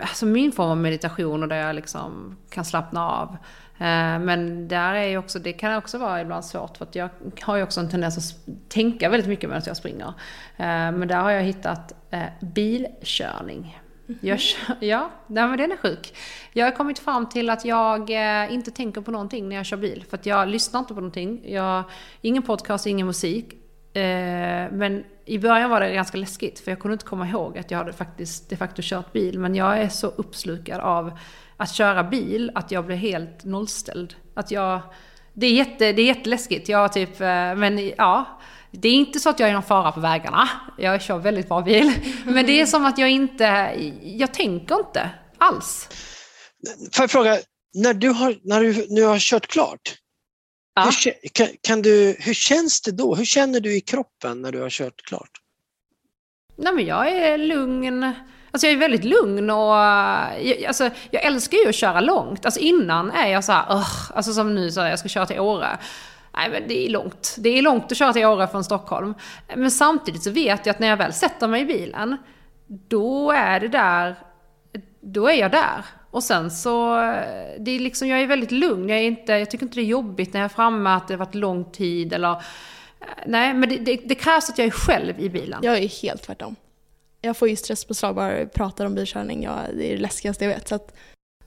alltså min form av meditation och där jag liksom kan slappna av. Eh, men där är också, det kan också vara ibland svårt för att jag har ju också en tendens att tänka väldigt mycket medan jag springer. Eh, men där har jag hittat bilkörning. Jag, ja, nej, men den är sjuk. Jag har kommit fram till att jag eh, inte tänker på någonting när jag kör bil. För att jag lyssnar inte på någonting. Jag, ingen podcast, ingen musik. Eh, men i början var det ganska läskigt för jag kunde inte komma ihåg att jag hade faktiskt de facto kört bil. Men jag är så uppslukad av att köra bil att jag blir helt nollställd. Att jag, det, är jätte, det är jätteläskigt. Jag typ, eh, men ja. Det är inte så att jag är någon fara på vägarna. Jag kör väldigt bra bil. Men det är som att jag inte, jag tänker inte alls. Får jag fråga, när du, har, när du nu har kört klart, ja. hur, kan, kan, du, hur känns det då? Hur känner du i kroppen när du har kört klart? Nej men jag är lugn. Alltså jag är väldigt lugn och jag, alltså, jag älskar ju att köra långt. Alltså innan är jag så här, uh, alltså som nu så här, jag ska köra till Åre. Nej men det är långt. Det är långt att köra till Åre från Stockholm. Men samtidigt så vet jag att när jag väl sätter mig i bilen, då är det där, då är jag där. Och sen så, det är liksom, jag är väldigt lugn. Jag, är inte, jag tycker inte det är jobbigt när jag är framme att det har varit lång tid eller... Eh, nej, men det, det, det krävs att jag är själv i bilen. Jag är helt tvärtom. Jag får ju stresspåslag bara jag pratar om bilkörning. Jag, det är det läskigaste jag vet. Så att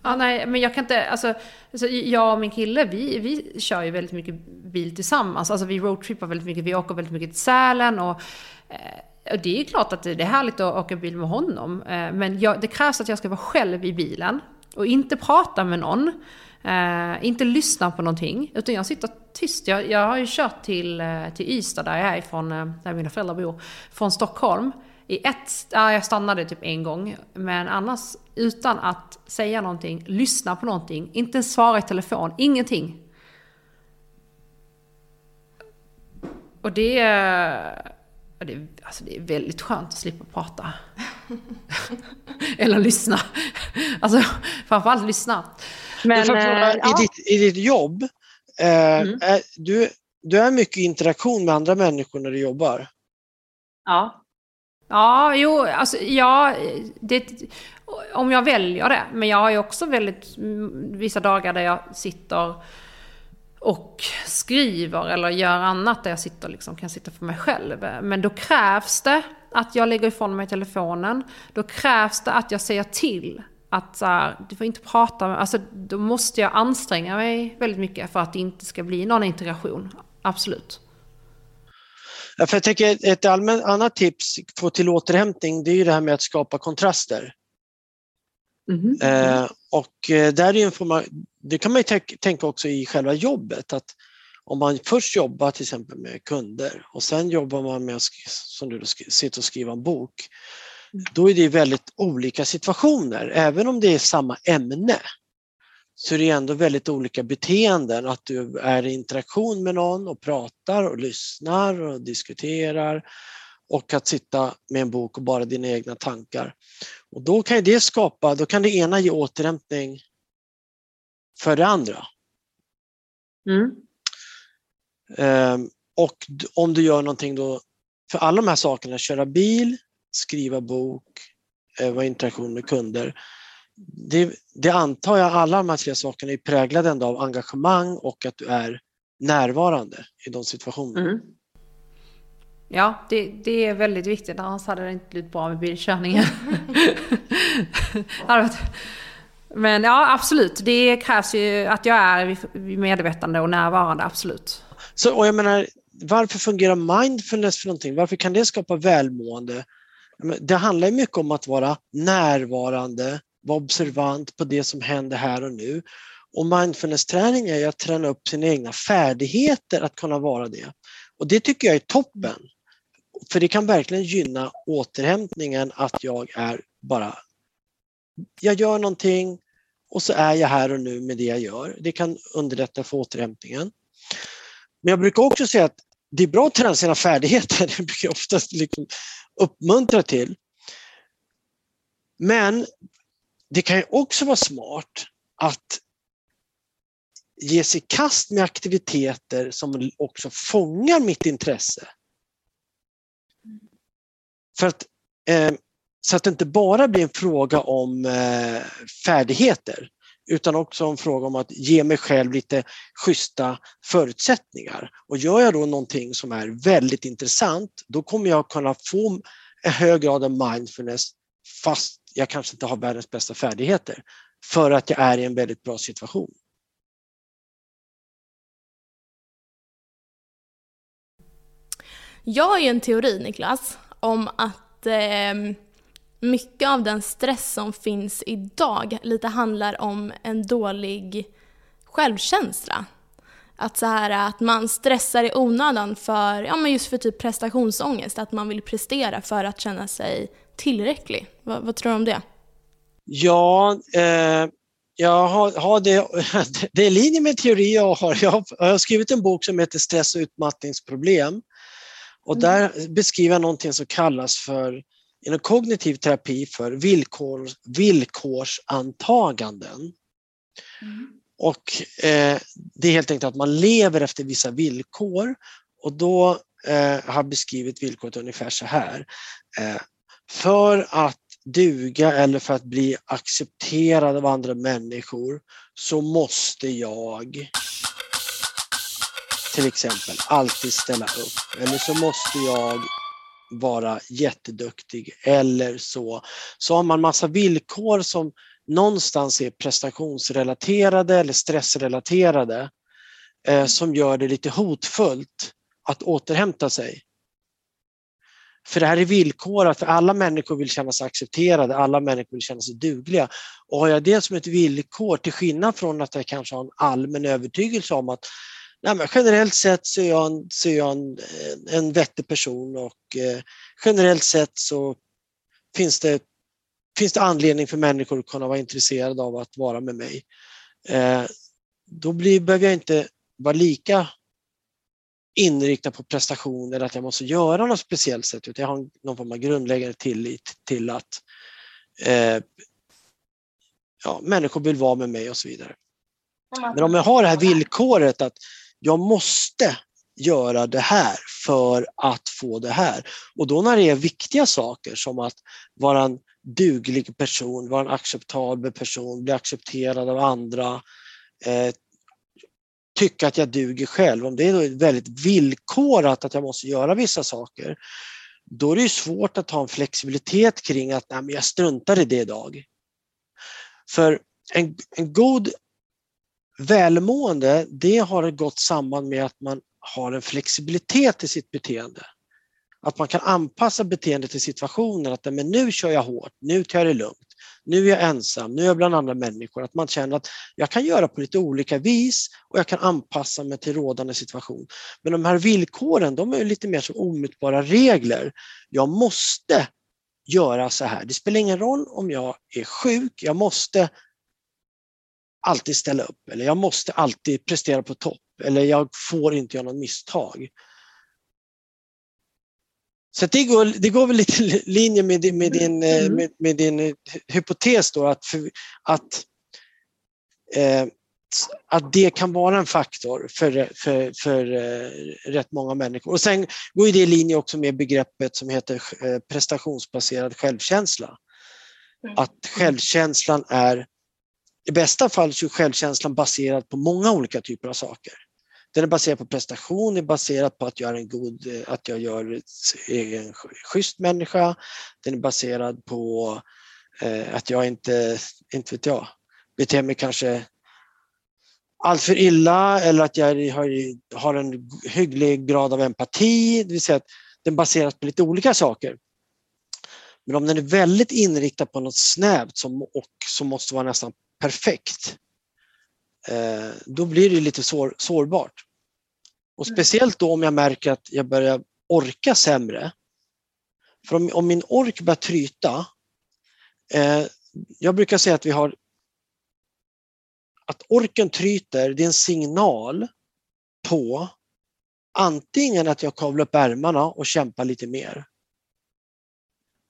Ja, nej, men jag kan inte, alltså, alltså jag och min kille, vi, vi kör ju väldigt mycket bil tillsammans. Alltså vi roadtrippar väldigt mycket, vi åker väldigt mycket till Sälen och, eh, och det är klart att det är härligt att åka bil med honom. Eh, men jag, det krävs att jag ska vara själv i bilen och inte prata med någon. Eh, inte lyssna på någonting, utan jag sitter tyst. Jag, jag har ju kört till, till Ystad, där jag är ifrån, där mina föräldrar bor, från Stockholm. I ett, ja, jag stannade typ en gång, men annars utan att säga någonting, lyssna på någonting, inte svara i telefon, ingenting. Och det är, det är, alltså det är väldigt skönt att slippa prata. Eller lyssna. Alltså framförallt lyssna. Men, fråga, äh, i, ja. ditt, I ditt jobb, eh, mm. är, du, du är mycket interaktion med andra människor när du jobbar? Ja. Ja, jo, alltså ja, det, om jag väljer det. Men jag har ju också väldigt, mm, vissa dagar där jag sitter och skriver eller gör annat där jag sitter liksom, kan sitta för mig själv. Men då krävs det att jag lägger ifrån mig telefonen. Då krävs det att jag säger till att så här, du får inte prata med, alltså då måste jag anstränga mig väldigt mycket för att det inte ska bli någon integration. Absolut. För jag tänker ett allmän, annat tips få till återhämtning det är ju det här med att skapa kontraster. Mhm. Eh, och eh, där är det kan man ju tänk- tänka också i själva jobbet att om man först jobbar till exempel med kunder och sen jobbar man med att som du sitter och skriver en bok. Då är det väldigt olika situationer. Även om det är samma ämne så är det ändå väldigt olika beteenden. Att du är i interaktion med någon och pratar och lyssnar och diskuterar och att sitta med en bok och bara dina egna tankar. Och då kan det skapa, då kan det ena ge återhämtning för det andra. Mm. Ehm, och om du gör någonting då, för alla de här sakerna, köra bil, skriva bok, eh, vara i interaktion med kunder. Det, det antar jag, alla de här tre sakerna är präglade ändå av engagemang och att du är närvarande i de situationerna. Mm. Ja, det, det är väldigt viktigt, annars hade det inte blivit bra med bilkörningen. Men ja, absolut. Det krävs ju att jag är medvetande och närvarande, absolut. Så, och jag menar, varför fungerar mindfulness för någonting? Varför kan det skapa välmående? Det handlar ju mycket om att vara närvarande, vara observant på det som händer här och nu. Och mindfulness-träning är ju att träna upp sina egna färdigheter att kunna vara det. Och det tycker jag är toppen. För det kan verkligen gynna återhämtningen att jag är bara, jag gör någonting och så är jag här och nu med det jag gör. Det kan underlätta för återhämtningen. Men jag brukar också säga att det är bra att träna sina färdigheter. Det brukar jag oftast liksom uppmuntra till. Men det kan ju också vara smart att ge sig i kast med aktiviteter som också fångar mitt intresse. För att, eh, så att det inte bara blir en fråga om eh, färdigheter utan också en fråga om att ge mig själv lite schyssta förutsättningar. Och gör jag då någonting som är väldigt intressant, då kommer jag kunna få en hög grad av mindfulness fast jag kanske inte har världens bästa färdigheter för att jag är i en väldigt bra situation. Jag har ju en teori, Niklas, om att eh, mycket av den stress som finns idag lite handlar om en dålig självkänsla. Att, så här, att man stressar i onödan för, ja, men just för typ prestationsångest, att man vill prestera för att känna sig tillräcklig. Vad, vad tror du om det? Ja, eh, jag har, har det, det är i linje med teori jag har. Jag har, jag har skrivit en bok som heter Stress och utmattningsproblem. Och där beskriver jag någonting som kallas för inom kognitiv terapi för villkor, villkorsantaganden. Och eh, det är helt enkelt att man lever efter vissa villkor och då eh, har beskrivit villkoret ungefär så här. Eh, för att duga eller för att bli accepterad av andra människor så måste jag till exempel alltid ställa upp eller så måste jag vara jätteduktig eller så. Så har man massa villkor som någonstans är prestationsrelaterade eller stressrelaterade eh, som gör det lite hotfullt att återhämta sig. För det här är villkorat, för alla människor vill känna sig accepterade, alla människor vill känna sig dugliga. Och har jag det som ett villkor, till skillnad från att jag kanske har en allmän övertygelse om att nej men generellt sett så är jag en, så är jag en, en vettig person och eh, generellt sett så finns det, finns det anledning för människor att kunna vara intresserade av att vara med mig. Eh, då blir, behöver jag inte vara lika inriktad på prestation eller att jag måste göra något speciellt sätt utan jag har någon form av grundläggande tillit till att eh, ja, människor vill vara med mig och så vidare. Men om jag har det här villkoret att jag måste göra det här för att få det här. Och då när det är viktiga saker som att vara en duglig person, vara en acceptabel person, bli accepterad av andra, eh, tycka att jag duger själv, om det är väldigt villkorat att jag måste göra vissa saker, då är det svårt att ha en flexibilitet kring att nej, men jag struntar i det idag. För en, en god välmående, det har ett gott samband med att man har en flexibilitet i sitt beteende. Att man kan anpassa beteendet till situationen. Att men nu kör jag hårt, nu tar jag det lugnt. Nu är jag ensam, nu är jag bland andra människor. Att man känner att jag kan göra på lite olika vis och jag kan anpassa mig till rådande situation. Men de här villkoren, de är lite mer som omutbara regler. Jag måste göra så här. Det spelar ingen roll om jag är sjuk, jag måste alltid ställa upp eller jag måste alltid prestera på topp eller jag får inte göra något misstag. Så det går, det går väl lite i linje med, med, din, eh, mm. med, med, din eh, hypotes då att, för, att, eh, att det kan vara en faktor för, för, för eh, rätt många människor. Och sen går det i linje också med begreppet som heter eh, prestationsbaserad självkänsla. Mm. Att självkänslan är i bästa fall så är självkänslan baserad på många olika typer av saker. Den är baserad på prestation, den är baserad på att jag är en god, eh, att jag gör eh, en schysst människa. Den är baserad på eh, att jag inte, inte vet jag, beter mig kanske allt för illa eller att jag har, har en hygglig grad av empati. Det vill säga att den baseras på lite olika saker. Men om den är väldigt inriktad på något snävt som, och som måste vara nästan perfekt, eh, då blir det lite sår, sårbart. Och mm. speciellt då om jag märker att jag börjar orka sämre. För om, om min ork börjar tryta, eh, jag brukar säga att vi har att orken tryter, det är en signal på antingen att jag kavlar upp ärmarna och kämpar lite mer.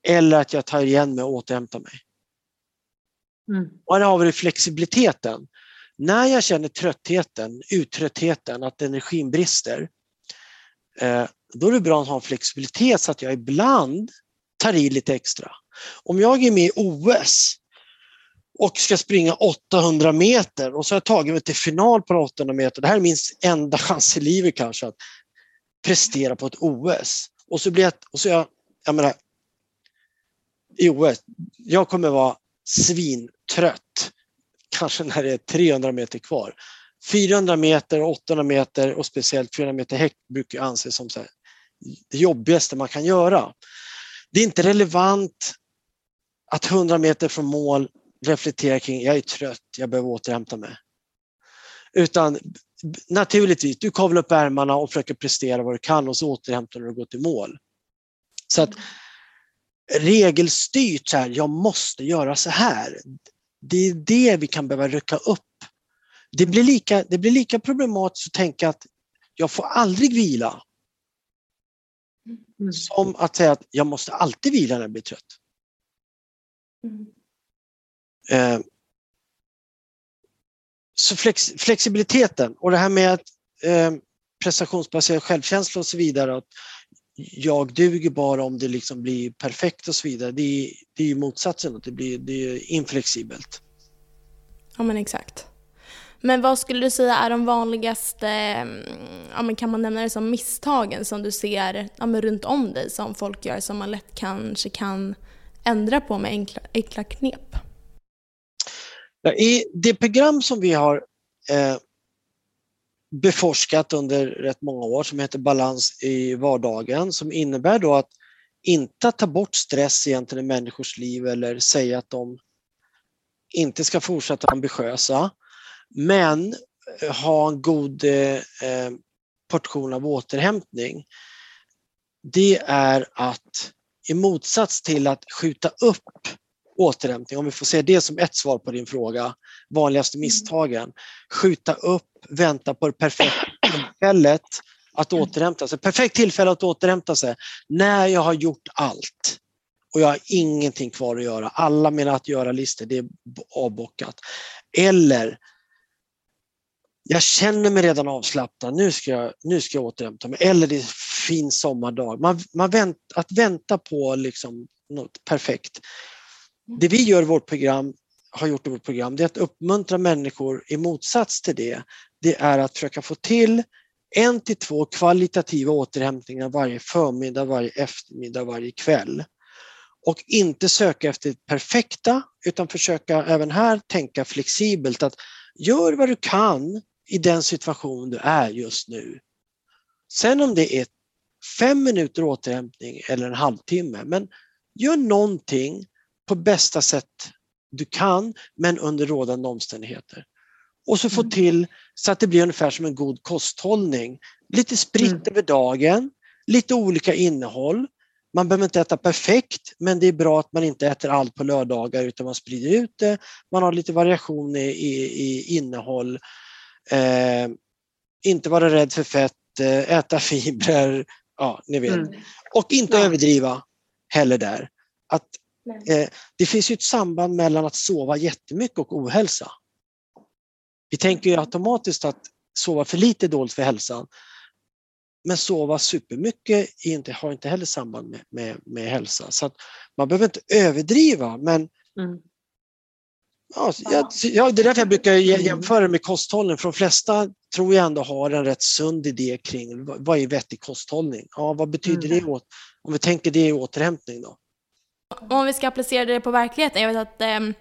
Eller att jag tar igen mig och återhämtar mig. Mm. Och här har vi flexibiliteten. När jag känner tröttheten, uttröttheten, att energin brister, eh, då är det bra att ha en flexibilitet så att jag ibland tar i lite extra. Om jag är med i OS och ska springa 800 meter och så har jag tagit mig till final på 800 meter. Det här är min enda chans i livet kanske att prestera på ett OS. Och så blir jag, och så jag, jag menar, i OS, jag kommer vara svintrött. Kanske när det är 300 meter kvar. 400 meter, 800 meter och speciellt 400 meter häck brukar anses som så det jobbigaste man kan göra. Det är inte relevant att 100 meter från mål reflektera kring jag är trött, jag behöver återhämta mig. Utan naturligtvis, du kavlar upp ärmarna och försöker prestera vad du kan och så återhämtar du och går till mål. Så att regelstyrt, så här, jag måste göra så här. Det är det vi kan behöva rycka upp. Det blir lika, det blir lika problematiskt att tänka att jag får aldrig vila. Mm. Som att säga att jag måste alltid vila när jag blir trött. Mm. Eh, så flex, flexibiliteten och det här med att eh, prestationsbaserad självkänsla och så vidare. Att jag duger bara om det liksom blir perfekt och så vidare. Det är, det är ju motsatsen, att det blir det är inflexibelt. Ja men exakt. Men vad skulle du säga är de vanligaste, mm, ja, men kan man nämna det som misstagen som du ser ja, men runt om dig som folk gör som man lätt kanske kan ändra på med enkla, enkla knep? I det program som vi har eh, beforskat under rätt många år som heter Balans i vardagen som innebär då att inte ta bort stress egentligen i människors liv eller säga att de inte ska fortsätta ambitiösa men eh, ha en god eh, eh, portion av återhämtning. Det är att i motsats till att skjuta upp återhämtning, om vi får se det som ett svar på din fråga, vanligaste mm. misstagen. Skjuta upp, vänta på det perfekta tillfället att mm. återhämta sig. Perfekt tillfälle att återhämta sig när jag har gjort allt och jag har ingenting kvar att göra. Alla mina att göra-listor, det är avbockat. Eller jag känner mig redan avslappnad, nu ska jag, nu ska jag återhämta mig. Eller det är fin sommardag. Man, man vänt, att vänta på liksom något perfekt det vi gör i vårt program, har gjort i vårt program, det är att uppmuntra människor i motsats till det. Det är att försöka få till en till två kvalitativa återhämtningar varje förmiddag, varje eftermiddag, varje kväll. Och inte söka efter det perfekta utan försöka även här tänka flexibelt att gör vad du kan i den situation du är just nu. Sen om det är fem minuter återhämtning eller en halvtimme. Men gör någonting på bästa sätt du kan, men under rådande omständigheter. Och så få mm. till så att det blir ungefär som en god kosthållning. Lite spritt mm. över dagen, lite olika innehåll. Man behöver inte äta perfekt, men det är bra att man inte äter allt på lördagar utan man sprider ut det. Man har lite variation i, i, i innehåll. Eh, inte vara rädd för fett, eh, äta fibrer, ja ni vet. Mm. Och inte ja. överdriva heller där. Att, eh, det finns ju ett samband mellan att sova jättemycket och ohälsa. Vi tänker ju mm. automatiskt att sova för lite är dåligt för hälsan. Men sova supermycket inte, har inte heller samband med, med, med hälsa. Så man behöver inte överdriva men mm. ja, jag, ja, det är därför jag brukar mm. jämföra med kosthållning för de flesta tror jag ändå har en rätt sund idé kring vad är vettig kosthållning? Ja, vad betyder mm. det åt, om vi tänker det i återhämtning då? Om vi ska applicera det på verkligheten, jag vet att ehm,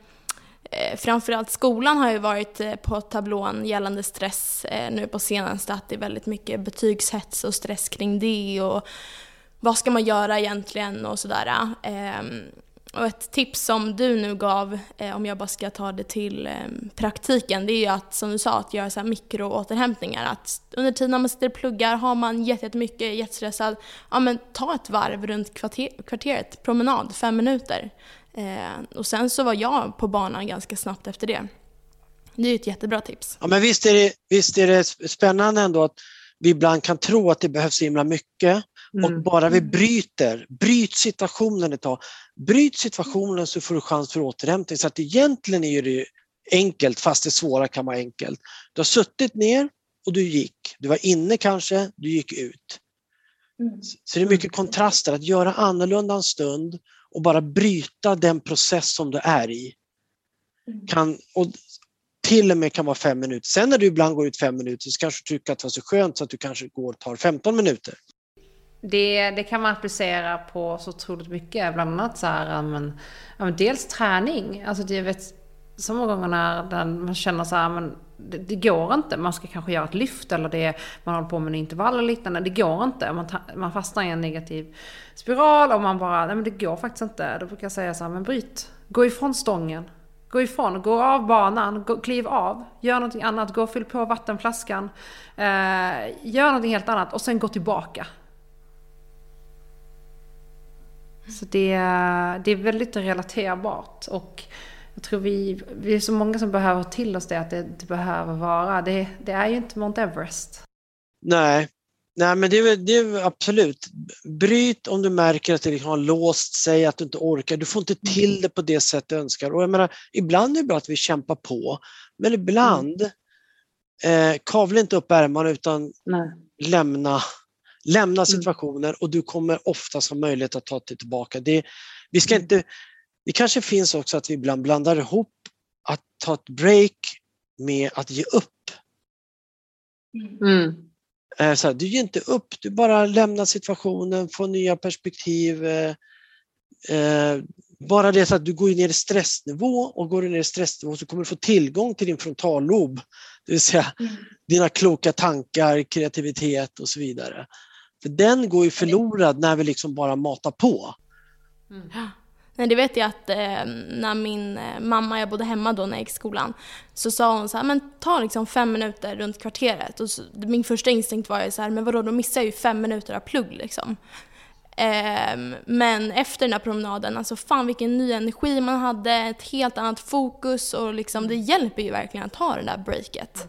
eh, framförallt skolan har ju varit eh, på tablån gällande stress eh, nu på senaste, att det är väldigt mycket betygshets och stress kring det och vad ska man göra egentligen och sådär. Eh, och ett tips som du nu gav, eh, om jag bara ska ta det till eh, praktiken, det är ju att som du sa, att göra så här mikroåterhämtningar. Att under tiden man sitter och pluggar, har man jättemycket, är jättestressad, ja men ta ett varv runt kvarter, kvarteret, promenad, fem minuter. Eh, och sen så var jag på banan ganska snabbt efter det. Det är ett jättebra tips. Ja, men visst är, det, visst är det spännande ändå att vi ibland kan tro att det behövs så himla mycket och mm. bara vi bryter, bryt situationen ett tag. Bryt situationen så får du chans för återhämtning. Så att egentligen är det enkelt, fast det svåra kan vara enkelt. Du har suttit ner och du gick. Du var inne kanske, du gick ut. Mm. Så det är mycket kontraster, att göra annorlunda en stund och bara bryta den process som du är i. Mm. Kan, och till och med kan vara fem minuter. Sen när du ibland går ut fem minuter så kanske du tycker att det var så skönt så att du kanske går och tar 15 minuter. Det, det kan man applicera på så otroligt mycket. Bland annat så här, men, ja, men dels träning. Alltså det, jag vet så många gånger när man känner så här, men det, det, går inte. Man ska kanske göra ett lyft eller det, man håller på med en intervall eller liknande. Det går inte. Man, man fastnar i en negativ spiral och man bara, nej men det går faktiskt inte. Då brukar jag säga så här, men bryt. Gå ifrån stången. Gå ifrån, gå av banan, gå, kliv av, gör någonting annat, gå och fyll på vattenflaskan. Eh, gör någonting helt annat och sen gå tillbaka. Så det, det är väldigt relaterbart. Och jag tror vi, vi är så många som behöver till oss det, att det, det behöver vara. Det, det, är ju inte Mount Everest. Nej, Nej men det är, det är absolut. Bryt om du märker att det liksom har låst sig, att du inte orkar. Du får inte till det på det sätt du önskar. Och jag menar, ibland är det bra att vi kämpar på, men ibland mm. eh, kavla inte upp ärmarna utan Nej. lämna Lämna mm. situationer och du kommer oftast ha möjlighet att ta dig tillbaka. Det, vi ska mm. inte, det kanske finns också att vi ibland blandar ihop att ta ett break med att ge upp. Mm. Eh, så här, du ger inte upp, du bara lämnar situationen, får nya perspektiv. Eh, eh, bara det så att du går ner i stressnivå och går du ner i stressnivå så kommer du få tillgång till din frontallob. Det vill säga mm. dina kloka tankar, kreativitet och så vidare. För den går ju förlorad när vi liksom bara matar på. Mm. Nej, det vet jag att eh, när min eh, mamma, jag bodde hemma då när jag gick i skolan, så sa hon så här, men ta liksom fem minuter runt kvarteret. Och så, min första instinkt var ju så här, men vadå, då missar jag ju fem minuter av plugg liksom. Eh, men efter den här promenaden, alltså fan vilken ny energi man hade, ett helt annat fokus och liksom det hjälper ju verkligen att ta det där breaket.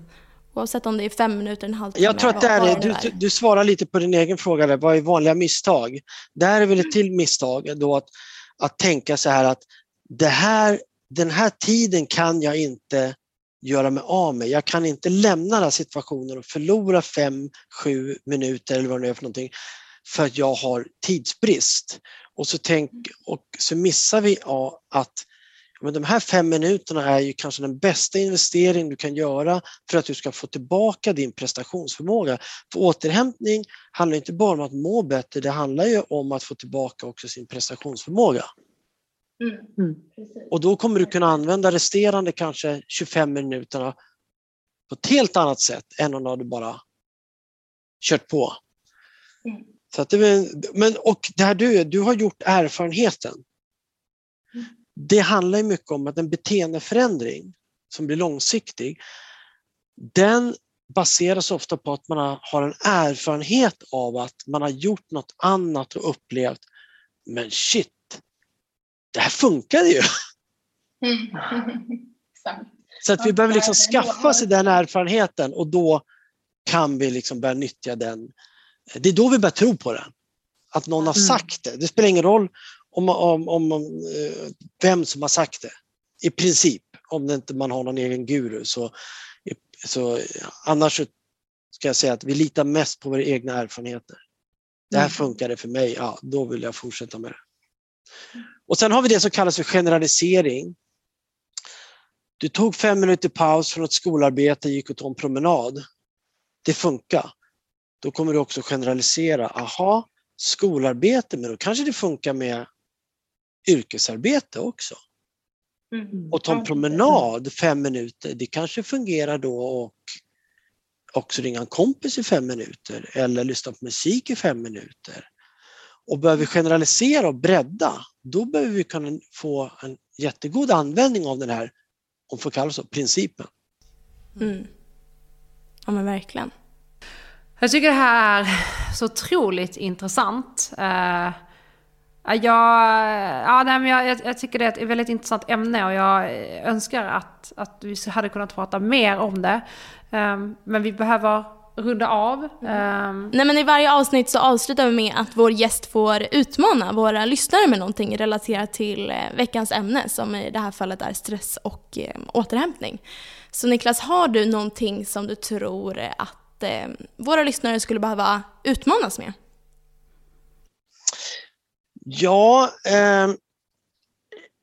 Oavsett om det är fem minuter, en halvtimme. Jag tror att det är, du, du svarar lite på din egen fråga, där, vad är vanliga misstag? Det här är väl ett till misstag då att, att tänka så här att det här, den här tiden kan jag inte göra mig av med. Jag kan inte lämna den här situationen och förlora fem, sju minuter eller vad det är för någonting för att jag har tidsbrist. Och så, tänk, och så missar vi ja, att men de här fem minuterna är ju kanske den bästa investering du kan göra för att du ska få tillbaka din prestationsförmåga. För återhämtning handlar inte bara om att må bättre, det handlar ju om att få tillbaka också sin prestationsförmåga. Mm. mm. Och då kommer du kunna använda resterande kanske 25 minuterna på ett helt annat sätt än om du bara kört på. Mm. Så att det, men, och det här du, du har gjort erfarenheten. Det handlar mycket om att en beteendeförändring som blir långsiktig, den baseras ofta på att man har en erfarenhet av att man har gjort något annat och upplevt, men shit, det här funkade ju. Mm. Så att vi behöver liksom skaffa sig den erfarenheten och då kan vi liksom börja nyttja den. Det är då vi börjar tro på den. Att någon har mm. sagt det. Det spelar ingen roll om, om, om, eh, vem som har sagt det. I princip, om det inte man har någon egen guru. Så, så annars ska jag säga att vi litar mest på våra egna erfarenheter. Det här mm. funkar det för mig, ja då vill jag fortsätta med det. Och sen har vi det som kallas för generalisering. Du tog fem minuter paus från ett skolarbete, gick och tog en promenad. Det funkar. Då kommer du också generalisera. Aha, skolarbete, men då kanske det funkar med yrkesarbete också. Mm. Och ta en promenad fem minuter, det kanske fungerar då och också ringa en kompis i fem minuter eller lyssna på musik i fem minuter. Och börjar vi generalisera och bredda, då behöver vi kunna få en jättegod användning av den här, om får kalla så, principen. Mm. Ja men verkligen. Jag tycker det här är så otroligt intressant. Jag, ja, nej, men jag, jag, tycker det är ett väldigt intressant ämne och jag önskar att, att vi hade kunnat prata mer om det. Um, men vi behöver runda av. Um... Nej men i varje avsnitt så avslutar vi med att vår gäst får utmana våra lyssnare med någonting relaterat till eh, veckans ämne som i det här fallet är stress och eh, återhämtning. Så Niklas, har du någonting som du tror att eh, våra lyssnare skulle behöva utmanas med? Ja, eh,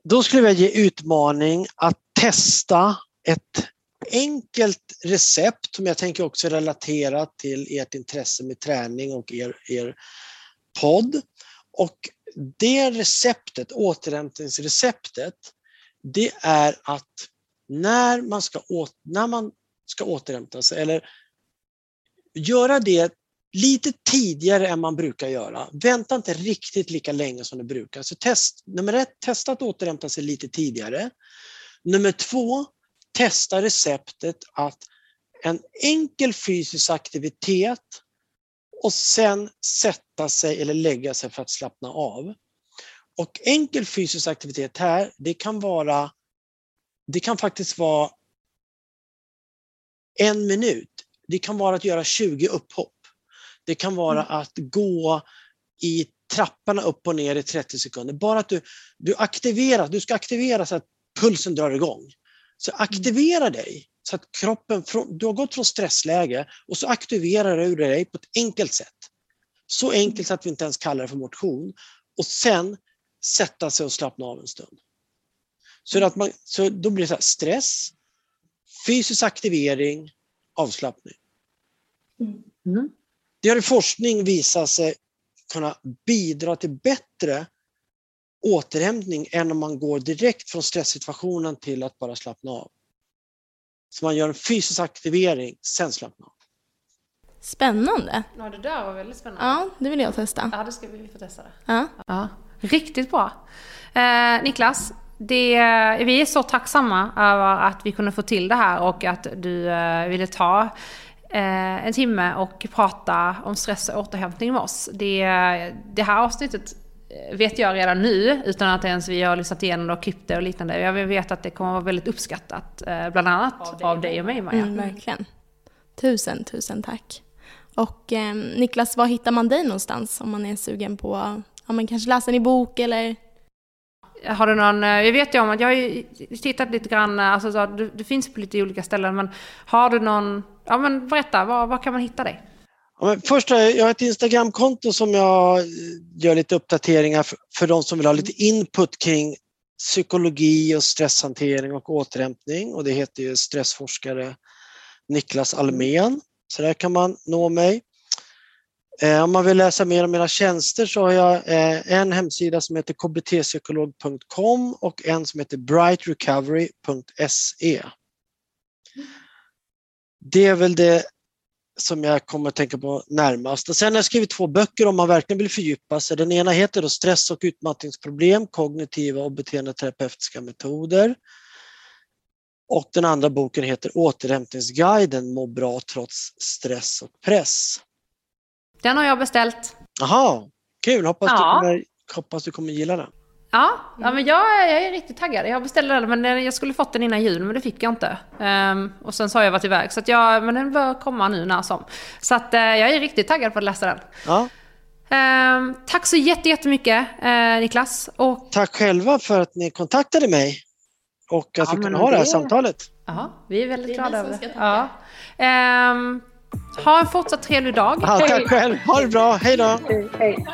då skulle jag ge utmaning att testa ett enkelt recept som jag tänker också relatera till ert intresse med träning och er, er podd. Och det receptet, återhämtningsreceptet, det är att när man ska, när man ska återhämta sig eller göra det lite tidigare än man brukar göra. Vänta inte riktigt lika länge som du brukar. Så test, nummer ett, testa att återhämta sig lite tidigare. Nummer två, testa receptet att en enkel fysisk aktivitet och sen sätta sig eller lägga sig för att slappna av. Och enkel fysisk aktivitet här, det kan vara det kan faktiskt vara en minut. Det kan vara att göra 20 upphopp. Det kan vara mm. att gå i trapporna upp och ner i 30 sekunder. Bara att du, du aktiverar, du ska aktivera så att pulsen drar igång. Så mm. aktivera dig så att kroppen, du har gått från stressläge och så aktiverar du dig på ett enkelt sätt. Så enkelt så att vi inte ens kallar det för motion. Och sen sätta sig och slappna av en stund. Så, att man, så då blir det så här, stress, fysisk aktivering, avslappning. Mm. Det har i forskning visat sig kunna bidra till bättre återhämtning än om man går direkt från stresssituationen till att bara slappna av. Så man gör en fysisk aktivering, sen slappna av. Spännande. Ja, det där var väldigt spännande. Ja, det vill jag testa. Ja, det ska vi få testa det. Ja. ja. Riktigt bra. Eh, Niklas, det, vi är så tacksamma över att vi kunde få till det här och att du eh, ville ta eh, en timme och prata om stress och återhämtning med oss. Det, det här avsnittet vet jag redan nu, utan att ens vi har lyssnat igenom och klippt det och liknande. Jag vet att det kommer att vara väldigt uppskattat, eh, bland annat av dig, av dig och mig Maja. Mm, verkligen. Tusen, tusen tack. Och eh, Niklas, var hittar man dig någonstans om man är sugen på, ja men kanske läsa en bok eller? Har du någon, jag vet ju om att jag har tittat lite grann, alltså du finns på lite olika ställen, men har du någon, ja men berätta, var, var kan man hitta dig? Ja, först, eh, jag har ett Instagramkonto som jag eh, gör lite uppdateringar för, för de som vill ha lite input kring psykologi och stresshantering och återhämtning och det heter ju stressforskare Niklas Almen. Så där kan man nå mig. Eh, om man vill läsa mer om mina tjänster så har jag eh, en hemsida som heter kbtpsykolog.com och en som heter brightrecovery.se. Det är väl det som jag kommer att tänka på närmast. Och sen har jag skrivit två böcker om man verkligen vill fördjupa sig. Den ena heter då Stress och utmattningsproblem, kognitiva och beteendeterapeutiska metoder. Och den andra boken heter Återhämtningsguiden, må bra trots stress och press. Den har jag beställt. Jaha, kul! Hoppas, Ja. du kommer, hoppas du kommer gilla den. Ja, ja men jag, jag är riktigt taggad. Jag beställde den, men jag skulle fått den innan jul, men det fick jag inte. Ehm, och sen så har jag varit iväg, så att jag, men den bör komma nu när som. Så att eh, jag är riktigt taggad på att läsa den. Ja, Ehm, tack så jätte- jättemycket eh, Niklas. Och tack själva för att ni kontaktade mig och att Ja, vi kunde ha det här samtalet. ja, vi är väldigt Det är glada över det. Ja. Ehm, ha en fortsatt trevlig dag. Ja, tack själv! Ha det bra, hej då! Hej.